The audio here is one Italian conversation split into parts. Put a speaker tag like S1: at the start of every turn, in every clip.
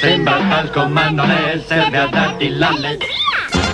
S1: Sembra al comando ne serve a darti l'alle.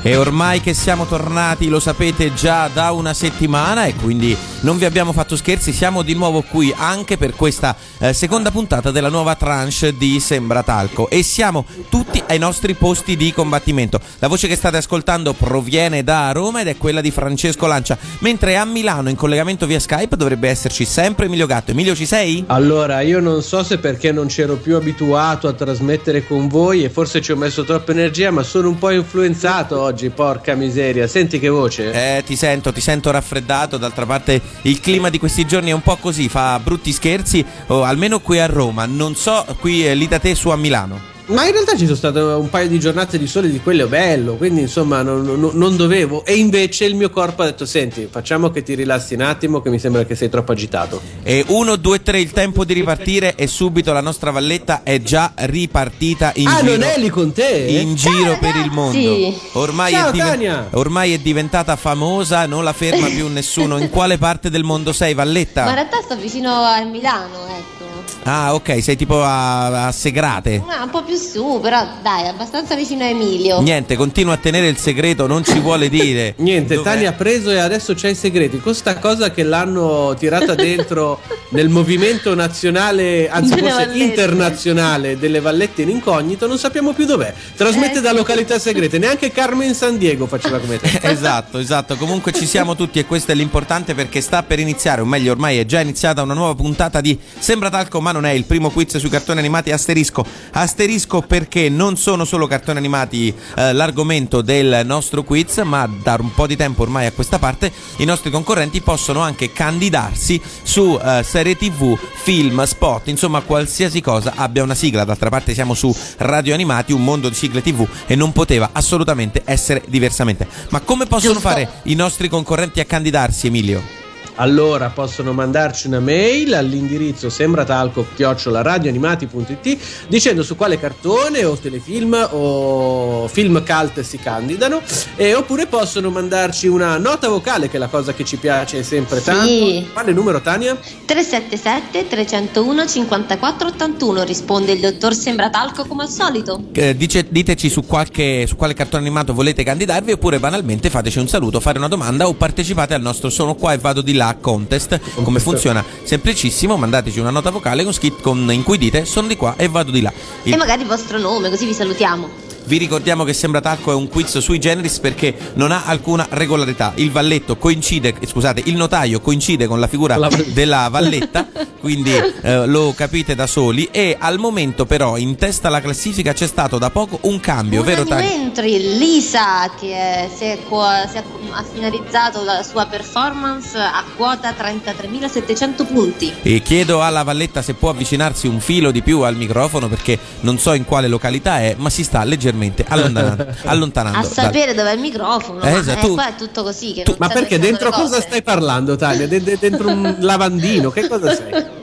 S2: E ormai che siamo tornati, lo sapete già da una settimana e quindi non vi abbiamo fatto scherzi, siamo di nuovo qui anche per questa eh, seconda puntata della nuova tranche di Sembra Talco e siamo tutti ai nostri posti di combattimento. La voce che state ascoltando proviene da Roma ed è quella di Francesco Lancia, mentre a Milano in collegamento via Skype dovrebbe esserci sempre Emilio Gatto. Emilio ci sei?
S3: Allora, io non so se perché non c'ero più abituato a trasmettere con voi e forse ci ho messo troppa energia, ma sono un po' influenzato oggi, porca miseria. Senti che voce?
S2: Eh, ti sento, ti sento raffreddato. D'altra parte, il clima di questi giorni è un po' così, fa brutti scherzi, o almeno qui a Roma. Non so qui eh, lì da te su a Milano.
S3: Ma in realtà ci sono state un paio di giornate di sole di quello bello, quindi insomma non, non- non dovevo. E invece il mio corpo ha detto: Senti, facciamo che ti rilassi un attimo, che mi sembra che sei troppo agitato.
S2: E 1, 2, 3, il tempo di ripartire e subito la nostra valletta è già ripartita in
S3: ah,
S2: giro.
S3: non è lì con te?
S2: in giro per il mondo. Ormai,
S3: Ciao,
S2: è diven-
S3: Tania.
S2: ormai è diventata famosa, non la ferma più nessuno. In quale parte del mondo sei, Valletta?
S4: Ma in realtà sto vicino a Milano, ecco.
S2: Ah, ok, sei tipo a, a Segrate.
S4: Ah, un po' più su, però dai, abbastanza vicino a Emilio.
S2: Niente, continua a tenere il segreto, non ci vuole dire.
S3: Niente,
S2: Dov'è?
S3: Tania ha preso e adesso c'è i segreti. Con sta cosa che l'hanno tirata dentro nel movimento nazionale, anzi
S4: Delle
S3: forse
S4: vallette.
S3: internazionale delle vallette in incognito, non sappiamo più dov'è. Trasmette
S4: Eh,
S3: da
S4: sì.
S3: località segrete, neanche Carmen San Diego faceva come te.
S2: Esatto, esatto. Comunque ci siamo tutti e questo è l'importante perché sta per iniziare, o meglio ormai è già iniziata una nuova puntata di Sembra Talco ma non è il primo quiz sui cartoni animati asterisco. Asterisco perché non sono solo cartoni animati eh, l'argomento del nostro quiz, ma da un po' di tempo ormai a questa parte i nostri concorrenti possono anche candidarsi su eh, serie tv, film, spot, insomma qualsiasi cosa abbia una sigla. D'altra parte siamo su Radio Animati, un mondo di sigle tv e non poteva assolutamente essere diversamente. Ma come possono
S4: Giusto.
S2: fare i nostri concorrenti a candidarsi, Emilio?
S3: Allora possono mandarci una mail all'indirizzo sembratalco-radioanimati.it dicendo su quale cartone o telefilm o film cult si candidano e oppure possono mandarci una nota vocale che è la cosa che ci piace sempre
S4: Sì.
S3: tanto. Quale numero Tania?
S4: 377 301 54 81 risponde il dottor Sembratalco come al solito.
S2: Eh, dice- diteci su, qualche, su quale cartone animato volete candidarvi oppure banalmente fateci un saluto, fare una domanda o partecipate al nostro Sono qua e vado di là contest. Come funziona? Semplicissimo, mandateci una nota vocale con skit con- in cui dite sono di qua e vado di là. Il-
S4: E magari il vostro nome, così vi salutiamo.
S2: Vi ricordiamo che Sembra Talco è un quiz sui generis perché non ha alcuna regolarità. Il valletto coincide, eh, scusate, il notaio coincide con la figura
S3: La-
S2: della valletta, quindi eh, lo capite da soli. E al momento, però, in testa alla classifica c'è stato da poco un cambio, vero Tania?
S4: Mentre Lisa, che è- si, è, qua- si è- ha finalizzato la sua performance a quota 33.700 punti.
S2: E chiedo alla Valletta se può avvicinarsi un filo di più al microfono perché non so in quale località è, ma si sta leggermente allontanando. allontanando
S4: A
S2: dal-
S4: sapere dove è il microfono.
S2: Eh,
S4: ma
S2: esatto,
S4: eh,
S2: tu-
S4: qua è tutto così. Che
S2: tu-
S4: non
S3: Ma perché dentro cosa
S4: cose.
S3: stai parlando Tania? De- de- dentro un lavandino? Che cosa sei?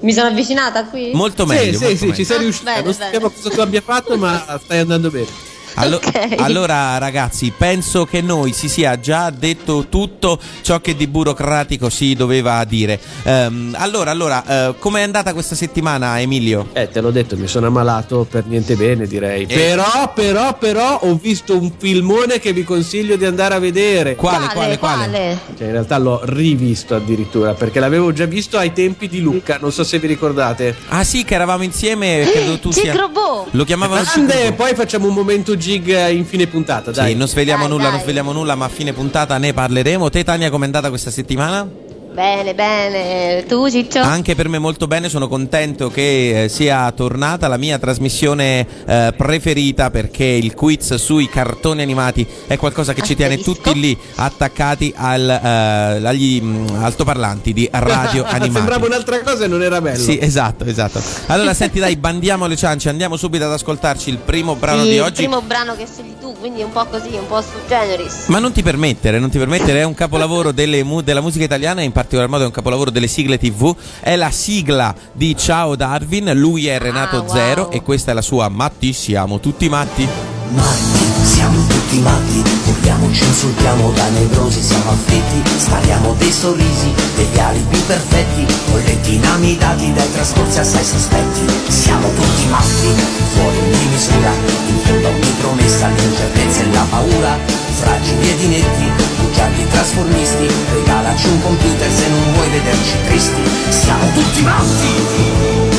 S4: Mi sono avvicinata qui?
S2: Molto meglio.
S3: sì, sì,
S2: molto
S3: sì,
S2: meglio.
S3: ci sei
S4: Ah,
S3: riuscita.
S4: bene,
S3: non sappiamo cosa tu abbia fatto, ma stai andando bene.
S2: Allo-
S4: Ok.
S2: Allora ragazzi, penso che noi si sia già detto tutto ciò che di burocratico si doveva dire. Ehm, allora, allora, eh, com'è andata questa settimana Emilio?
S3: Eh, te l'ho detto, mi sono ammalato per niente bene, direi.
S2: Eh.
S3: Però, però, però, ho visto un filmone che vi consiglio di andare a vedere.
S2: Quale, quale, quale?
S3: Cioè, in realtà l'ho rivisto addirittura, perché l'avevo già visto ai tempi di Lucca, non so se vi ricordate.
S2: Ah sì, che eravamo insieme, credo tu sia...
S4: Cicrobo!
S2: Lo chiamavano
S3: Grande, poi facciamo un momento gig in fine puntata, dai.
S2: Sì, non sveliamo
S4: Dai,
S2: nulla,
S4: dai.
S2: non sveliamo nulla, ma a fine puntata ne parleremo. Te Tania, com'è andata questa settimana?
S4: Bene, bene. Tu, Ciccio?
S2: Anche per me molto bene, sono contento che eh, sia tornata la mia trasmissione eh, preferita perché il quiz sui cartoni animati è qualcosa che ci tiene
S4: Asterisco.
S2: tutti lì attaccati al, eh, agli mm, altoparlanti di radio animati.
S3: Sembrava un'altra cosa e non era bello.
S2: Sì, esatto, esatto. Allora, senti, dai, bandiamo le ciance, andiamo subito ad ascoltarci il primo brano
S4: Sì,
S2: di
S4: il
S2: oggi.
S4: primo brano che scegli tu, quindi un po' così, un po' su generis.
S2: Ma non ti permettere, non ti permettere, è un capolavoro delle mu- della musica italiana, in particolar modo è un capolavoro delle sigle TV. È la sigla di Ciao Darwin, lui è Renato
S4: Ah, wow.
S2: Zero e questa è la sua Matti, siamo tutti matti.
S5: Matti, siamo tutti matti, urliamo, ci insultiamo da nevrosi, siamo affetti, spariamo dei sorrisi, degli alibi perfetti, colletti inamidati dai trascorsi assai sospetti. Siamo tutti matti, fuori ogni misura, in fondo ogni promessa, l'incertezza e la paura, fragili ed inetti, bugiardi trasformisti, regalaci un computer se non vuoi vederci tristi. Siamo tutti! Matti!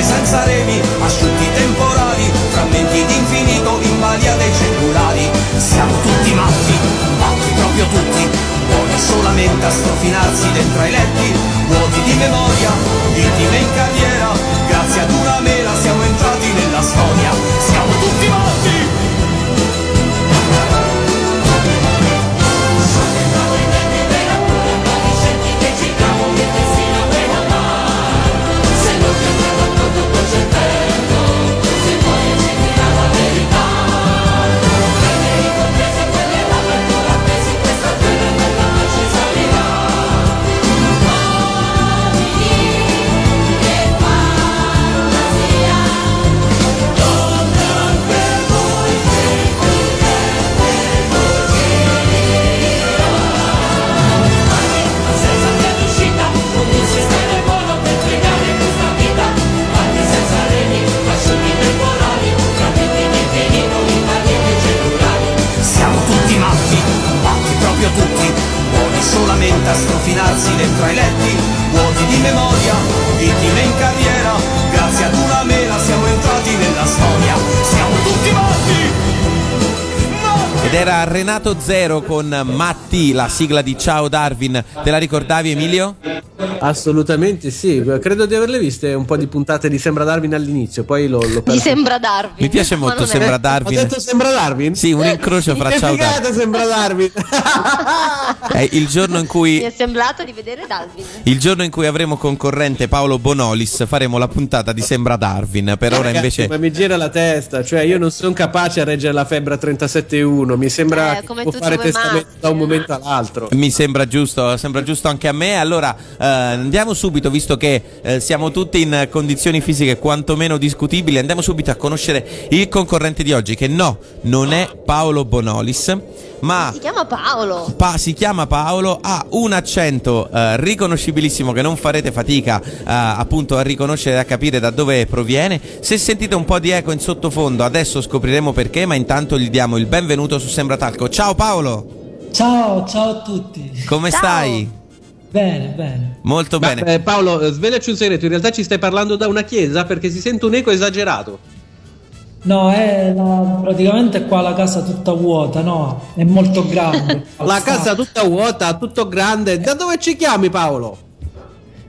S5: Barche senza remi, asciutti temporali Frammenti d'infinito in balia dei cellulari. Siamo tutti matti, matti proprio tutti. Buoni solamente a strofinarsi dentro ai letti Vuoti di memoria, vittime in carriera
S2: Renato Zero con Matti, la sigla di Ciao Darwin. Te la ricordavi, Emilio?
S3: Assolutamente sì. Credo di averle viste un po' di puntate di Sembra Darwin all'inizio, poi l'ho
S4: Mi
S3: perso.
S4: sembra Darwin.
S2: Mi piace molto Sembra
S3: Ho
S2: Darwin.
S3: detto Sembra Darwin?
S2: Sì, un incrocio fra
S3: che
S2: Ciao Darwin.
S3: Sembra Darwin.
S2: È il giorno in
S4: Mi
S2: cui
S4: è sembrato di vedere Darwin.
S2: il giorno in cui avremo concorrente Paolo Bonolis faremo la puntata di Sembra Darwin. Per ora
S3: Ragazzi,
S2: invece
S3: ma mi gira la testa, cioè io non sono capace a reggere la febbre a 37,1. Mi sembra
S4: Eh,
S3: che
S4: come
S3: può
S4: tutti
S3: fare testamento da un momento all'altro.
S2: Mi sembra giusto, sembra giusto anche a me. Allora eh, andiamo subito, visto che eh, siamo tutti in condizioni fisiche quantomeno discutibili, andiamo subito a conoscere il concorrente di oggi, che no, non è Paolo Bonolis, ma
S4: Si chiama Paolo.
S2: Pa- si chiama Paolo, ha un accento eh, riconoscibilissimo che non farete fatica eh, appunto a riconoscere e a capire da dove proviene. Se sentite un po' di eco in sottofondo, adesso scopriremo perché, ma intanto gli diamo il benvenuto su Sembra Talco. Ciao Paolo,
S6: Ciao, ciao a tutti.
S2: come
S4: Ciao.
S2: stai?
S6: Bene, bene.
S2: Molto
S3: Ma,
S2: bene.
S3: eh, Paolo, eh, svelaci un segreto, in realtà ci stai parlando da una chiesa perché si sente un eco esagerato.
S6: No, è la- praticamente qua la casa tutta vuota, no? È molto grande.
S3: La casa tutta vuota, tutto grande. Da dove ci chiami Paolo?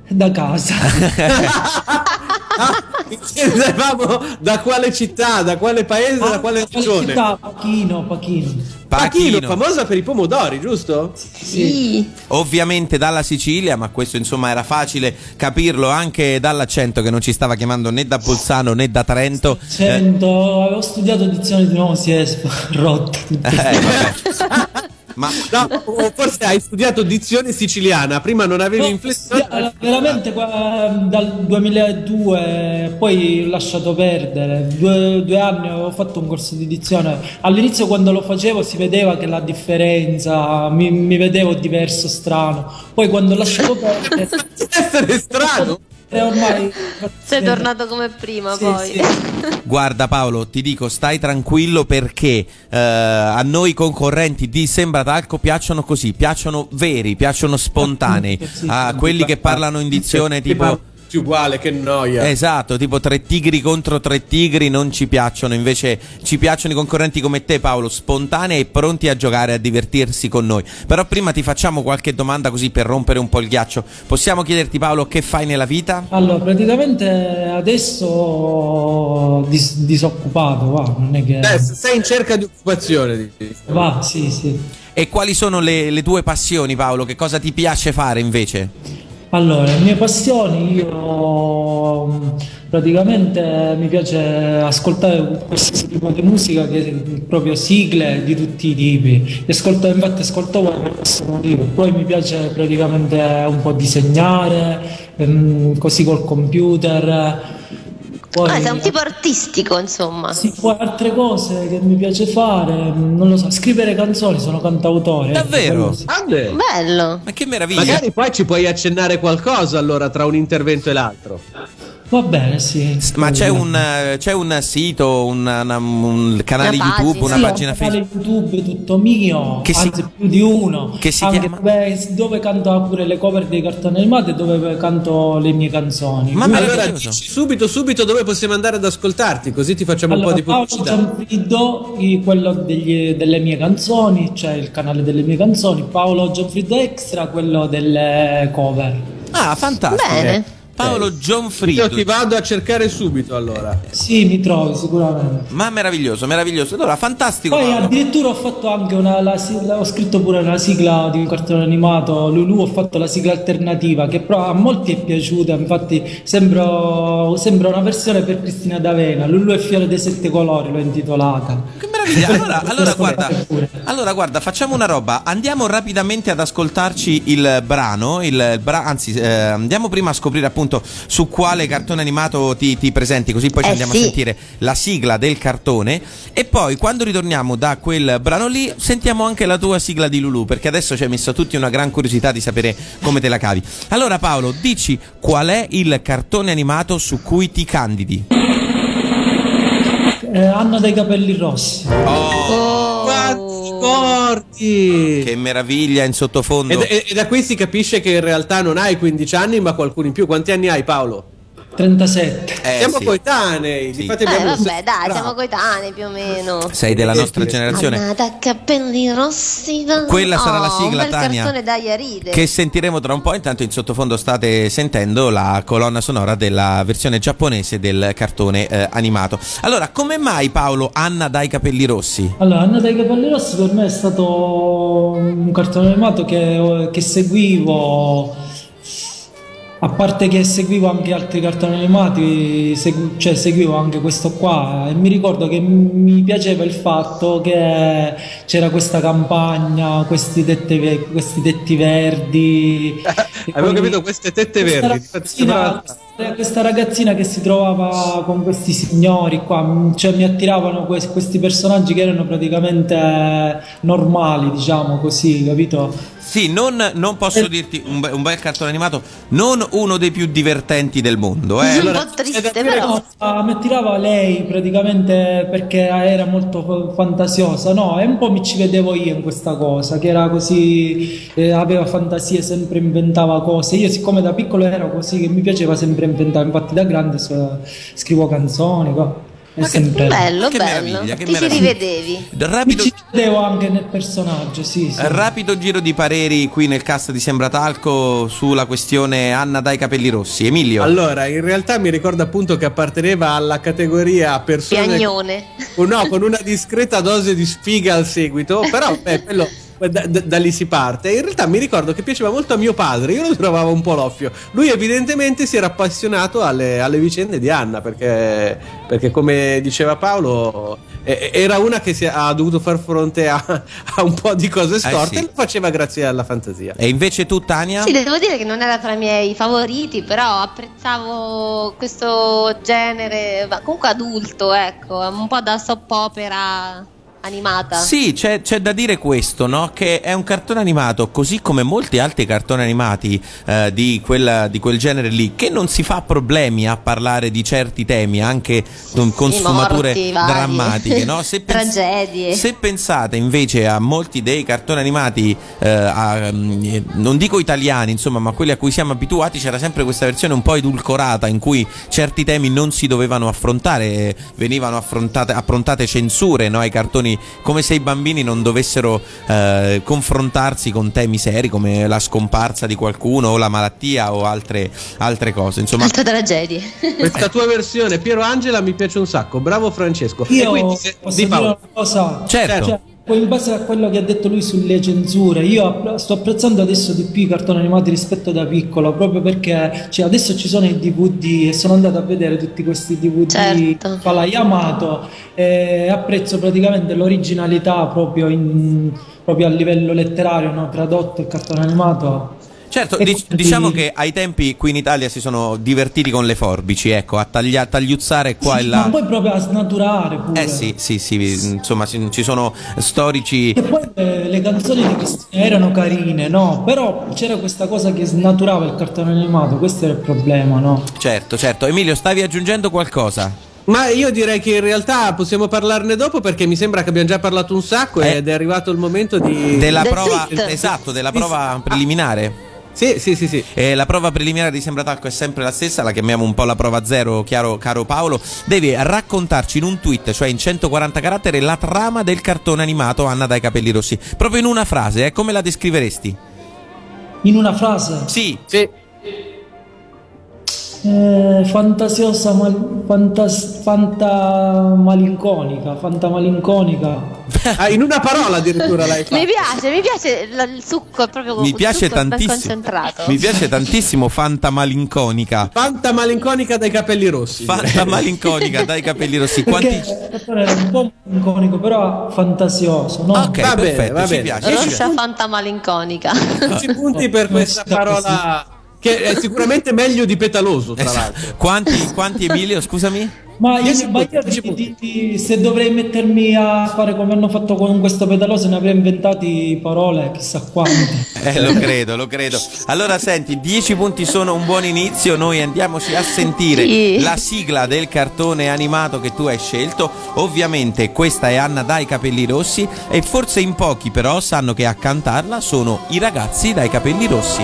S6: da casa.
S3: Chiedevamo da quale città, da quale paese, da quale regione.
S6: città, Pachino, Pachino.
S3: Pachino, famosa per i pomodori, giusto?
S4: Sì.
S2: Ovviamente dalla Sicilia, ma questo insomma era facile capirlo anche dall'accento che non ci stava chiamando né da Bolzano né da Trento. Eh,
S6: Sento, avevo studiato edizione di nuovo si è rotta.
S2: eh. Ma
S3: No, forse hai studiato dizione siciliana, prima non avevi
S6: No,
S3: inflessione.
S6: sì, veramente qua, dal 2002 poi ho lasciato perdere due, due anni avevo fatto un corso di dizione all'inizio quando lo facevo si vedeva che la differenza mi, mi vedevo diverso strano poi quando ho lasciato perdere
S3: essere strano.
S6: E ormai
S4: Sei tornato come prima
S6: Sì,
S4: poi.
S6: sì.
S2: guarda Paolo, ti dico stai tranquillo perché eh, a noi concorrenti di Sembra Talco piacciono così, piacciono veri, piacciono spontanei,
S6: Sì,
S2: a quelli che parlano in dizione tipo...
S3: Più uguale, che noia.
S2: Esatto, tipo tre tigri contro tre tigri non ci piacciono, invece ci piacciono i concorrenti come te Paolo, spontanei e pronti a giocare a divertirsi con noi. Però prima ti facciamo qualche domanda così per rompere un po' il ghiaccio. Possiamo chiederti Paolo che fai nella vita?
S6: allora praticamente adesso dis- disoccupato va non è che
S3: Eh, sei in cerca di occupazione. dici.
S6: va sì sì
S2: E quali sono le, le tue passioni Paolo? Che cosa ti piace fare invece?
S6: Allora, le mie passioni, io mh, praticamente mi piace ascoltare qualsiasi tipo di musica, che proprio sigle di tutti i tipi. Ascolto, infatti ascolto voi per questo motivo. Poi mi piace praticamente un po' disegnare, ehm, così col computer. Poi,
S4: Ah, sei un tipo artistico, insomma.
S6: sì, poi altre cose che mi piace fare, non lo so, scrivere canzoni, sono cantautore.
S2: Davvero?
S3: Grande.
S4: Bello.
S2: Ma che meraviglia!
S3: Magari poi ci puoi accennare qualcosa allora tra un intervento e l'altro.
S6: Va bene, sì.
S2: Ma c'è un, c'è un sito, un, una- un canale
S4: Una
S2: YouTube,
S4: pagina.
S2: una
S6: Sì,
S2: pagina
S6: un canale
S2: Facebook?
S6: YouTube tutto mio,
S2: Che si-
S6: anzi più di uno,
S2: che si
S6: Anche
S2: chiama?
S6: Dove, dove canto pure le cover dei cartoni animati e dove canto le mie canzoni.
S2: Ma
S3: Allora dici subito, subito dove possiamo andare ad ascoltarti, così ti facciamo un
S6: Allora,
S3: po' di
S6: Paolo
S3: pubblicità.
S6: Gianfrido, i- quello degli- delle mie canzoni, cioè il canale delle mie canzoni, Paolo Gianfrido Extra, quello delle cover.
S2: Ah, fantastico!
S4: Bene.
S2: Paolo Gianfrido.
S3: Io ti vado a cercare subito allora.
S6: Sì, mi trovi sicuramente.
S2: Ma meraviglioso, meraviglioso. Allora, fantastico.
S6: Poi
S2: Paolo.
S6: addirittura ho fatto anche una la sigla- ho scritto pure una sigla di un cartone animato, Lulu, ho fatto la sigla alternativa che però a molti è piaciuta, infatti sembra, sembra una versione per Cristina D'Avena, Lulu e Fiore dei Sette Colori l'ho intitolata.
S2: Che meraviglia. Allora, allora, guarda, allora, guarda, facciamo una roba. Andiamo rapidamente ad ascoltarci il brano. Il, il bra- anzi, eh, andiamo prima a scoprire appunto su quale cartone animato ti, ti presenti, così poi ci
S4: Eh,
S2: andiamo
S4: sì.
S2: a sentire la sigla del cartone. E poi, quando ritorniamo da quel brano lì, sentiamo anche la tua sigla di Lulu. Perché adesso ci hai messo tutti una gran curiosità di sapere come te la cavi. Allora, Paolo, dici qual è il cartone animato su cui ti candidi?
S6: Eh, Anna dei capelli rossi.
S2: Oh,
S3: Quanti corti!
S2: che meraviglia in sottofondo.
S3: E, e- e da qui si capisce che in realtà non hai 15 anni, ma qualcuno in più. Quanti anni hai, Paolo?
S6: 37.
S2: Eh,
S3: Siamo
S2: sì.
S3: coetanei.
S2: Sì.
S4: Eh, vabbè,
S3: stesso
S4: dai,
S3: bravo.
S4: siamo coetanei più o meno.
S2: Sei della nostra generazione.
S4: Anna da capelli rossi. da-
S2: Quella sarà la
S4: Oh,
S2: sigla,
S4: un
S2: Tania. Che sentiremo tra un po'. Intanto in sottofondo state sentendo la colonna sonora della versione giapponese del cartone eh, animato. Allora, come mai Paolo Anna dai capelli rossi?
S6: Allora, Anna dei capelli rossi per me è stato un cartone animato che, che seguivo. A parte che seguivo anche altri cartoni animati, segu- cioè seguivo anche questo qua e mi ricordo che mi piaceva il fatto che c'era questa campagna, questi, tette questi tetti verdi.
S3: Avevo capito queste tette verdi.
S6: Ragazzina, questa- ragazzina che si trovava con questi signori qua, m- cioè mi attiravano que- questi personaggi che erano praticamente normali, diciamo così, capito?
S2: Sì, non, non posso dirti un, be- un bel cartone animato, non uno dei più divertenti del mondo. Eh.
S4: un po' triste, però.
S6: No, ah, mi attirava lei praticamente perché era molto fa- fantasiosa, no? E un po' mi ci vedevo io in questa cosa, che era così, eh, aveva fantasie, sempre inventava cose. Io siccome da piccolo ero così che mi piaceva sempre inventare, infatti da grande so- scrivo canzoni. co- È sempre
S4: Bello,
S2: che
S4: bello.
S2: meraviglia, che
S4: Ti
S2: meraviglia.
S4: rivedevi.
S6: Mi
S2: Rapido,
S6: ci vedevo anche nel personaggio, sì, sì.
S2: rapido giro di pareri qui nel cast di Sembratalco sulla questione Anna dai capelli rossi. Emilio.
S3: Allora, in realtà mi ricordo appunto che apparteneva alla categoria persone
S4: Piagnone.
S3: con, no, con una discreta dose di sfiga al seguito, però beh, quello da, da- da lì si parte. In realtà mi ricordo che piaceva molto a mio padre, io lo trovavo un po' l'offio. Lui evidentemente si era appassionato alle, alle vicende di Anna, perché, perché come diceva Paolo, eh, era una che si ha dovuto far fronte a, a un po' di cose storte
S2: sì.
S3: e lo faceva grazie alla fantasia.
S2: E invece tu, Tania?
S4: Sì, devo dire che non era tra i miei favoriti, però apprezzavo questo genere, comunque adulto, ecco, un po' da soap opera animata.
S2: Sì, c'è, c'è da dire questo, no? Che è un cartone animato, così come molti altri cartoni animati eh, di, quella- di quel genere lì, che non si fa problemi a parlare di certi temi, anche con, sfumature
S4: morti
S2: drammatiche, no? Se pens-
S4: Tragedie.
S2: Se pensate invece a molti dei cartoni animati, eh, a, mm, non dico italiani, insomma, ma quelli a cui siamo abituati, c'era sempre questa versione un po' edulcorata in cui certi temi non si dovevano affrontare, eh, venivano affrontate, approntate censure no, ai cartoni, come se i bambini non dovessero eh, confrontarsi con temi seri come la scomparsa di qualcuno o la malattia o altre, altre cose. Insomma,
S4: Altre tragedie.
S3: Questa tua versione, Piero Angela, mi piace un sacco. Bravo Francesco. E
S6: Io
S3: quindi, se-
S6: posso
S3: di
S6: dire una cosa.
S2: certo.
S6: Poi in base a quello che ha detto lui sulle censure, io sto apprezzando adesso di più i cartoni animati rispetto da piccolo, proprio perché cioè, adesso ci sono i DVD e sono andato a vedere tutti questi DVD
S4: Certo.
S6: fa la Yamato e apprezzo praticamente l'originalità proprio, in- proprio a livello letterario, no? tradotto il cartone animato.
S2: Certo, dic- diciamo che ai tempi qui in Italia si sono divertiti con le forbici, ecco, a taglia- tagliuzzare qua
S6: Sì,
S2: e
S6: Ma
S2: là.
S6: poi proprio a snaturare pure.
S2: Eh sì, sì, sì, insomma, ci ci sono storici.
S6: E poi eh, le canzoni di Cristina erano carine, no? Però c'era questa cosa che snaturava il cartone animato, questo era il problema, no?
S2: Certo, certo. Emilio, stavi aggiungendo qualcosa?
S3: Ma io direi che in realtà possiamo parlarne dopo perché mi sembra che abbiamo già parlato un sacco
S2: Eh.
S3: ed è arrivato il momento di...
S2: Della
S4: Del
S2: prova, esatto, della prova preliminare.
S3: Sì, sì, sì, sì.
S2: E la prova preliminare di Sembratalco è sempre la stessa, la chiamiamo un po' la prova zero, chiaro, caro Paolo. Devi raccontarci in un tweet, cioè in 140 caratteri, la trama del cartone animato Anna dai capelli rossi. Proprio in una frase, eh, come la descriveresti?
S6: In una frase,
S2: Sì,
S3: Sì.
S6: Eh, fantasiosa, mal- fantas- fanta malinconica, fantamalinconica.
S3: Ah, in una parola addirittura l'hai
S4: Mi
S3: fatto.
S4: piace, mi piace l- il succo, è proprio
S2: mi piace tantissimo.
S4: concentrato.
S2: Mi piace tantissimo Fanta malinconica.
S3: Fanta malinconica dai capelli rossi.
S2: Fanta malinconica dai capelli rossi. Quanti...
S6: Perché era un po' malinconico, però fantasioso, no?
S2: Ok,
S3: Va bene,
S2: perfetto,
S3: va
S2: ci
S3: bene.
S2: piace. ci piace.
S4: Rossa fanta malinconica.
S3: 10 punti per questa parola che è sicuramente meglio di petaloso, tra
S2: Esatto.
S3: l'altro.
S2: Quanti, quanti Emilio, scusami?
S6: Ma io, ma io
S3: punti.
S6: di- se dovrei mettermi a fare come hanno fatto con questo pedaloso, ne avrei inventati parole, chissà quante.
S2: Eh, lo credo, lo credo. Allora, senti, 10 punti sono un buon inizio. Noi andiamoci a sentire
S4: Sì.
S2: la sigla del cartone animato che tu hai scelto. Ovviamente, questa è Anna dai capelli rossi. E forse in pochi, però, sanno che a cantarla sono i ragazzi dai capelli rossi.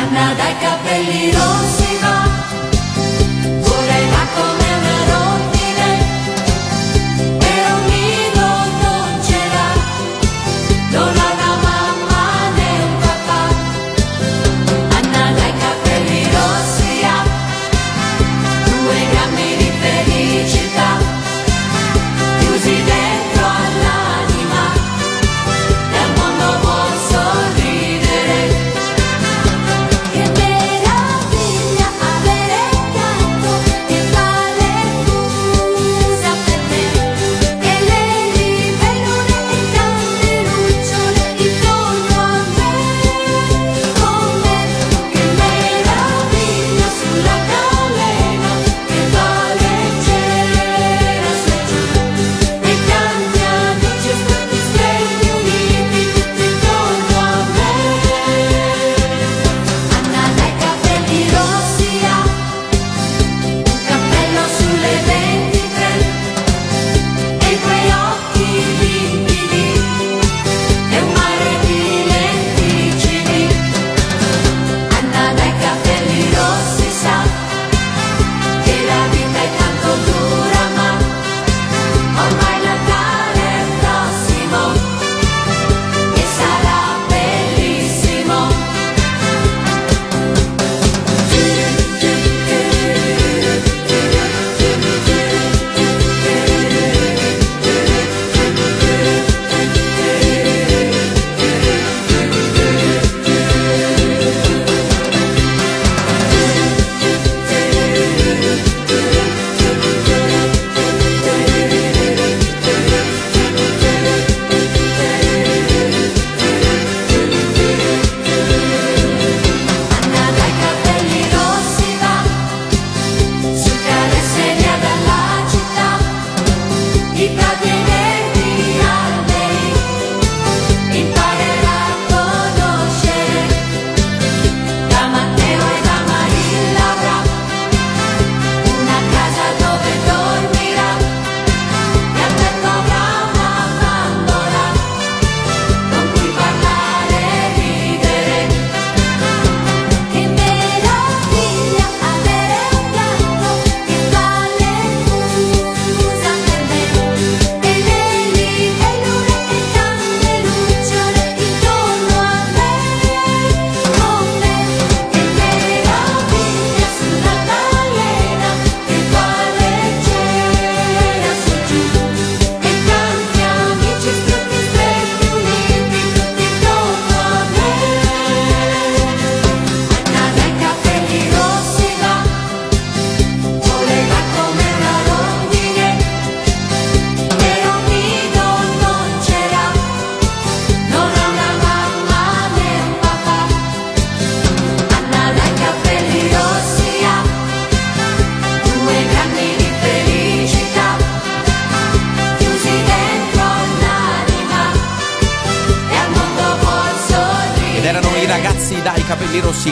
S7: Anna dai capelli rossi va,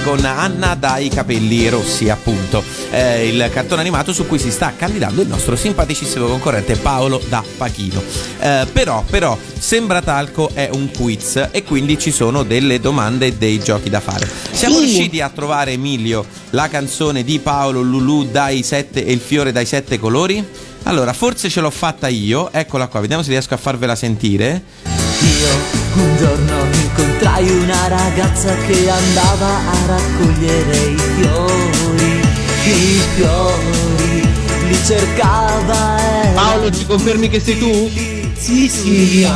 S2: con Anna dai capelli rossi, appunto. Eh, il cartone animato su cui si sta candidando il nostro simpaticissimo concorrente Paolo da Pachino. Eh, però, però, Sembra Talco è un quiz e quindi ci sono delle domande e dei giochi da fare. Siamo
S4: Sì.
S2: riusciti a trovare, Emilio, la canzone di Paolo Lulù dai sette e il fiore dai sette colori? Allora, forse ce l'ho fatta io, eccola qua, vediamo se riesco a farvela sentire.
S8: Io un giorno incontrai una ragazza che andava a raccogliere i fiori, i fiori, li cercava
S3: Paolo, ci confermi che sei tu?
S6: Sì, sì.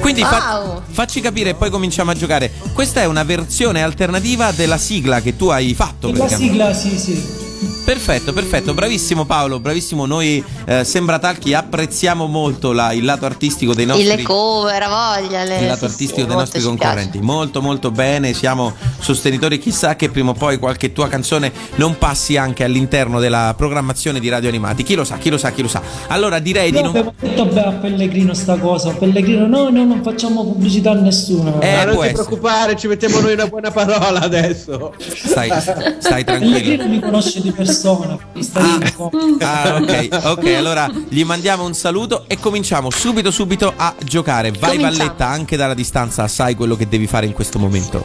S2: Quindi fa-
S4: Wow.
S2: facci capire e poi cominciamo a giocare. Questa è una versione alternativa della sigla che tu hai fatto.
S6: La sigla, sì, sì.
S2: Perfetto, perfetto, bravissimo Paolo, bravissimo. Noi eh, Sembra Talchi apprezziamo molto la- il lato artistico dei nostri
S4: Le cover, voglia. Le...
S2: il lato
S4: sì,
S2: artistico
S4: sì,
S2: dei nostri concorrenti. Molto molto bene, siamo sostenitori. Chissà che prima o poi qualche tua canzone non passi anche all'interno della programmazione di Radio Animati. Chi lo sa, chi lo sa, chi lo sa. Allora direi di
S6: Io
S2: non
S6: avevo detto beh, a Pellegrino sta cosa. Pellegrino, no, no, non facciamo pubblicità a nessuno.
S2: Eh,
S3: Ma non ti preoccupare, ci mettiamo noi una buona parola adesso.
S2: Stai, stai tranquillo.
S6: Pellegrino mi conosce di persona. Un po'.
S2: Ah, ok, ok, allora gli mandiamo un saluto e cominciamo subito subito a giocare. Vai
S4: Cominciamo.
S2: Valletta, anche dalla distanza sai quello che devi fare in questo momento.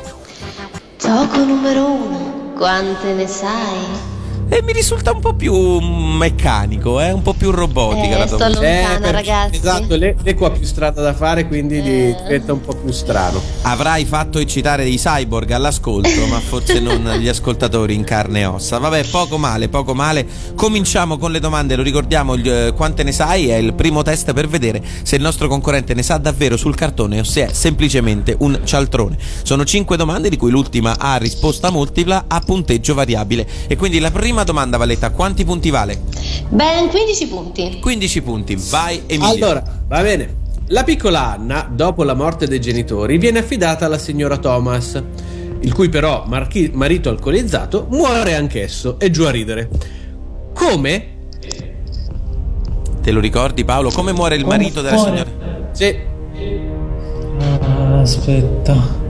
S4: Gioco numero uno. Quante ne sai?
S2: E mi risulta un po' più meccanico, eh? un po' più robotica la
S4: Eh, sto
S2: domanda.
S4: lontana,
S3: per-
S4: ragazzi.
S3: Esatto, le- l'eco ha più strada da fare, quindi di-
S4: Eh.
S3: diventa un po' più strano.
S2: Avrai fatto eccitare dei cyborg all'ascolto, ma forse non gli ascoltatori in carne e ossa. Vabbè, poco male, poco male. Cominciamo con le domande, lo ricordiamo, gli, eh, quante ne sai? È il primo test per vedere se il nostro concorrente ne sa davvero sul cartone o se è semplicemente un cialtrone. Sono cinque domande di cui l'ultima ha risposta multipla a punteggio variabile. E quindi la prima domanda, Valletta, quanti punti vale?
S4: Ben 15 punti.
S2: 15 punti, vai Emilio.
S3: Allora, va bene. La piccola Anna, dopo la morte dei genitori, viene affidata alla signora Thomas, il cui però marchi- marito alcolizzato muore anch'esso e giù a ridere. Come?
S2: Te lo ricordi Paolo? Come muore il
S6: Come
S2: marito della signora?
S3: Sì,
S6: aspetta.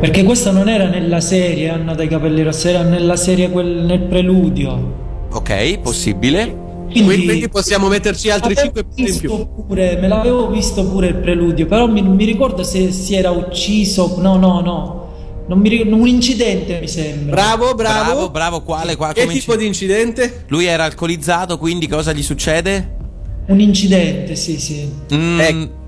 S6: Perché questa non era nella serie Anna dai capelli rossi, era nella serie quel, nel preludio.
S2: Ok, possibile.
S6: Quindi,
S3: quindi possiamo metterci altri
S6: avevo
S3: 5 punti in
S6: visto
S3: più.
S6: Pure, me l'avevo visto pure il preludio, però mi, mi ricordo se si era ucciso. No, no, no. Non mi ricordo, un incidente mi sembra.
S3: Bravo, bravo.
S2: Bravo, bravo, quale? Qua,
S3: Che tipo di incidente?
S2: Lui era alcolizzato, quindi cosa gli succede?
S6: Un incidente, sì, sì.
S2: Mm,
S3: Ecco.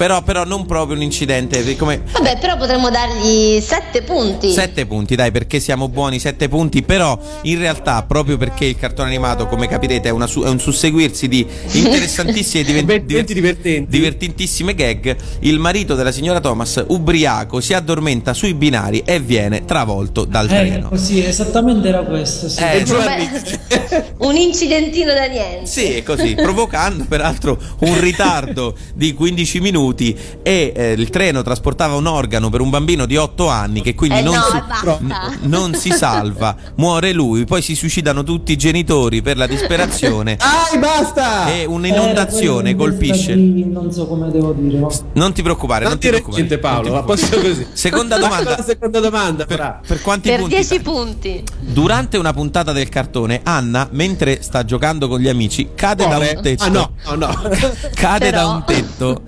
S2: Però, però non proprio un incidente, come...
S4: Vabbè, però potremmo dargli 7 punti.
S2: Sette punti, dai, perché siamo buoni, sette punti, però in realtà, proprio perché il cartone animato, come capirete, è, una su- è un susseguirsi di interessantissime e
S3: divertenti.
S2: divertentissime gag, il marito della signora Thomas, ubriaco, si addormenta sui binari e viene travolto dal
S6: Eh,
S2: treno.
S6: così, esattamente era questo. Sì.
S2: Eh,
S4: Vabbè, un incidentino da niente.
S2: Sì, è così, provocando peraltro un ritardo di 15 minuti e eh, il treno trasportava un organo per un bambino di 8 anni che quindi
S4: Eh
S2: non,
S4: no,
S2: si, n- non si salva, muore lui, poi si suicidano tutti i genitori per la disperazione
S3: Dai, basta!
S2: e un'inondazione
S6: quello
S2: colpisce.
S6: Non so come devo dire. ma-
S2: Non ti preoccupare, non,
S3: non
S2: ti preoccupare.
S3: niente Paolo, ma posso così.
S2: Seconda domanda.
S3: seconda domanda,
S2: Per,
S3: fra.
S2: per quanti
S4: Per
S2: punti?
S4: 10
S2: fai?
S4: punti.
S2: Durante una puntata del cartone, Anna, mentre sta giocando con gli amici, cade da
S3: Muore?
S2: un tetto.
S3: Ah no, no, no.
S2: Cade da
S4: Però-
S2: un tetto,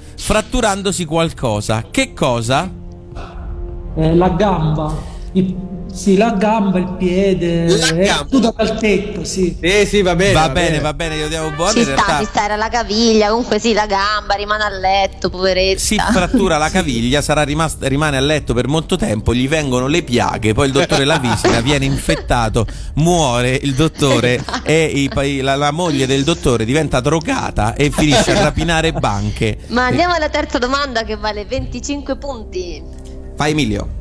S2: fratturandosi qualcosa. Che cosa?
S6: Eh, la gamba. Il- sì, la gamba, il piede.
S3: La gamba.
S6: caduta dal tetto, sì.
S3: Sì, sì, va bene.
S2: va, bene, va bene, io diamo buono.
S4: Ci sta,
S2: realtà
S4: ci sta, era la caviglia, comunque sì, la gamba, rimane a letto, poveretta.
S2: si frattura la caviglia, sarà rimasta, rimane a letto per molto tempo, gli vengono le piaghe, poi il dottore la visita, viene infettato, muore il dottore e i la, la moglie del dottore diventa drogata e finisce a rapinare banche.
S4: Ma andiamo alla terza domanda che vale 25 punti.
S2: Vai Emilio.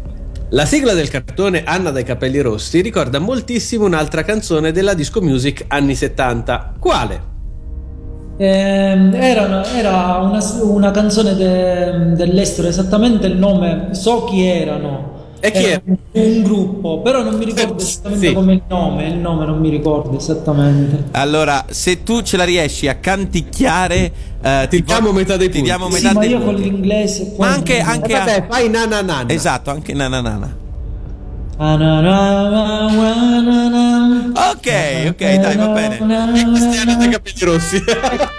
S3: La sigla del cartone Anna dai capelli rossi ricorda moltissimo un'altra canzone della disco music anni 70. Quale?
S6: Ehm, era una, era una- una canzone de- dell'estero, esattamente il nome, so chi erano.
S3: E chi è?
S6: un, gruppo, però non mi ricordo esattamente
S3: Sì.
S6: come il nome, il nome non mi ricordo esattamente.
S2: Allora, se tu ce la riesci a canticchiare, eh,
S3: Ti
S2: po-
S3: diamo metà dei
S2: ti
S3: punti.
S2: diamo
S6: Sì,
S2: metà
S6: ma
S2: dei
S6: io con l'inglese
S2: Ma anche, anche
S3: Eh,
S2: a-
S3: vabbè, fai nananana.
S2: Esatto, anche nananana. Ok, ok, dai, va bene.
S3: Questi hanno dei capelli rossi.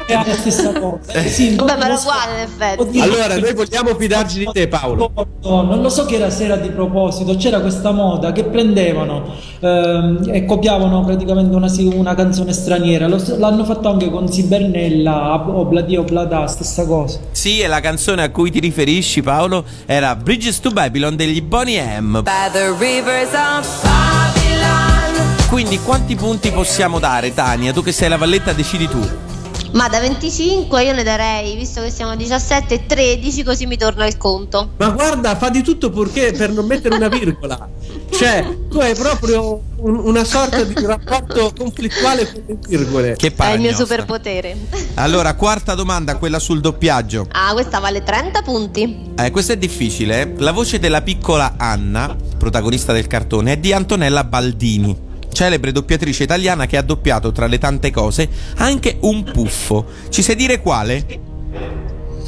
S6: È la stessa cosa. Sì,
S4: Vabbè,
S6: non
S4: ma
S6: lo
S4: era
S6: so.
S4: uguale in effetti.
S3: Allora, noi vogliamo fidarci di te, Paolo.
S6: Non lo so che era sera di proposito, c'era questa moda che prendevano ehm, e copiavano praticamente una, una canzone straniera. Lo l'hanno fatto anche con Sibernella, Ob- Obladi Oblada, stessa cosa.
S2: Sì, e la canzone a cui ti riferisci, Paolo, era Bridges to Babylon degli Boney M.
S7: By the Babylon.
S2: Quindi quanti punti possiamo dare, Tania? Tu che sei la valletta, decidi tu.
S4: Ma da 25 io ne darei, visto che siamo a 17 e 13, così mi torna il conto.
S3: Ma guarda, fa di tutto purché per non mettere una virgola. Cioè, tu hai proprio un- una sorta di rapporto conflittuale con le virgole.
S2: Che
S4: È il mio superpotere.
S2: Allora, quarta domanda, quella sul doppiaggio.
S4: Ah, questa vale 30 punti.
S2: Eh, questo è difficile. eh. La voce della piccola Anna, protagonista del cartone, è di Antonella Baldini, celebre doppiatrice italiana che ha doppiato tra le tante cose anche un puffo. Ci sai dire quale?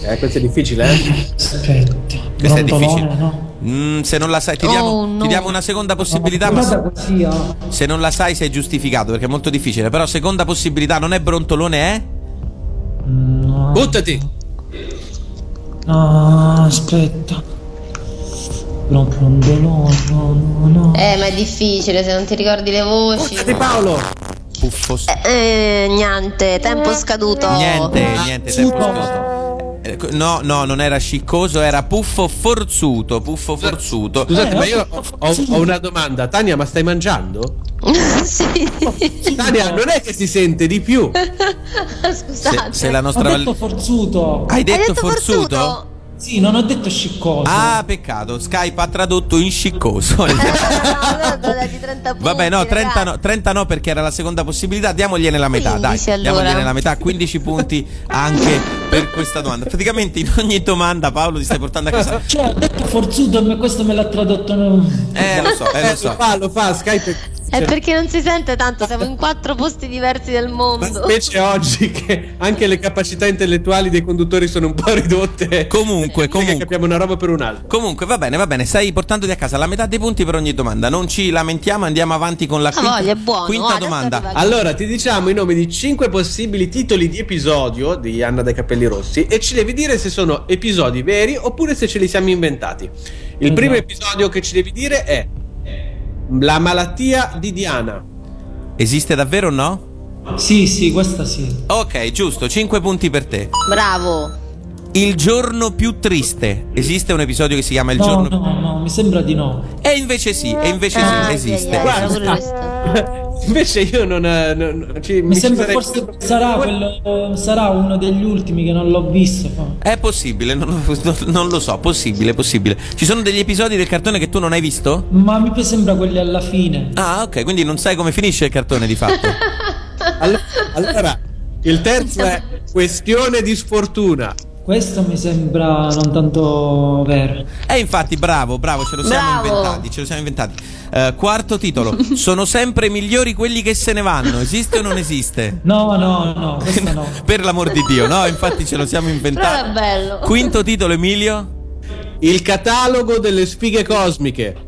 S3: Eh, questo è difficile, eh?
S6: Aspetta,
S2: Questo è
S6: Brontolone,
S2: difficile.
S6: no?
S2: Mm, se non la sai, ti
S4: Oh,
S2: diamo,
S4: no.
S2: ti diamo una seconda possibilità. Ma
S6: Guarda così, ah.
S2: se non la sai, sei giustificato perché è molto difficile. Però, seconda possibilità, non è Brontolone, è?
S6: No,
S3: Buttati.
S6: no, aspetta. Brontolone, no, no, no.
S4: Eh, ma è difficile se non ti ricordi le voci.
S3: Buttati, Paolo.
S2: Puffo.
S4: Eh, niente, tempo scaduto.
S2: Niente, niente, tempo scaduto. Eh, No, no, non era sciccoso, era puffo forzuto. Puffo forzuto.
S3: Scusate, ma io ho, ho- ho una domanda. Tania, ma stai mangiando?
S4: sì.
S3: Tania, non è che si sente di più.
S2: Se,
S4: Scusate.
S2: se la
S6: Ho
S2: nostra
S6: detto
S2: val-
S6: forzuto.
S2: Hai
S4: Hai
S2: detto,
S4: detto
S2: forzuto?
S4: forzuto?
S6: Sì, non ho detto sciccoso.
S2: Ah, peccato. Skype ha tradotto in sciccoso.
S4: Eh, no, allora devo dargli 30 punti.
S2: Vabbè, no 30, no,
S4: ragazzi.
S2: 30 no perché era la seconda possibilità. Diamogliene la metà,
S4: 15
S2: dai.
S4: allora.
S2: Diamogliene la metà, 15 punti anche per questa domanda. Praticamente in ogni domanda, Paolo, ti stai portando a casa.
S6: Cioè, ho detto forzuto e questo me l'ha tradotto. no.
S2: Eh, lo so, eh, lo
S3: Eh, lo
S2: so.
S3: fa, lo fa, Skype.
S4: È perché non si sente tanto, siamo in quattro posti diversi del
S3: Ma
S4: mondo.
S3: specie oggi che anche le capacità intellettuali dei conduttori sono un po' ridotte.
S2: Comunque, comunque.
S3: capiamo una roba per un'altra.
S2: Comunque, va bene, va bene. Stai portandoti a casa la metà dei punti per ogni domanda. Non ci lamentiamo, andiamo avanti con la
S4: Ah,
S2: quinta,
S4: voglia, buono.
S2: quinta domanda.
S3: Allora, ti diciamo i nomi di 5 possibili titoli di episodio di Anna dai capelli rossi e ci devi dire se sono episodi veri oppure se ce li siamo inventati. Il
S6: Mhm.
S3: primo episodio che ci devi dire è La malattia di Diana.
S2: Esiste davvero o no?
S6: Sì, sì, questa sì.
S2: Ok, giusto, 5 punti per te.
S4: Bravo.
S2: Il giorno più triste. Esiste un episodio che si chiama Il
S6: No,
S2: giorno
S6: no, no, mi sembra di no.
S2: E invece sì, e invece
S4: Ah,
S2: sì, esiste.
S4: pure questo.
S3: Invece io non, non- non- ci,
S6: Mi
S3: ci
S6: sembra
S3: sarei-
S6: forse sarà, quello, sarà uno degli ultimi che non l'ho visto.
S2: È possibile, non, lo- non lo so, possibile, possibile. Ci sono degli episodi del cartone che tu non hai visto?
S6: Ma mi sembra quelli alla fine.
S2: Ah, ok, quindi non sai come finisce il cartone di fatto.
S3: Allora, allora, il terzo è questione di sfortuna.
S6: Questo mi sembra non tanto vero.
S2: E infatti, bravo, bravo, ce lo siamo
S4: Bravo.
S2: inventati, ce lo siamo inventati. Eh, quarto titolo. Sono sempre migliori quelli che se ne vanno. Esiste o non esiste?
S6: No, no, no, questo no.
S2: per l'amor di Dio, no? Infatti ce lo siamo
S4: Però
S2: inventati.
S4: è bello.
S2: Quinto titolo, Emilio?
S3: Il catalogo delle sfighe cosmiche.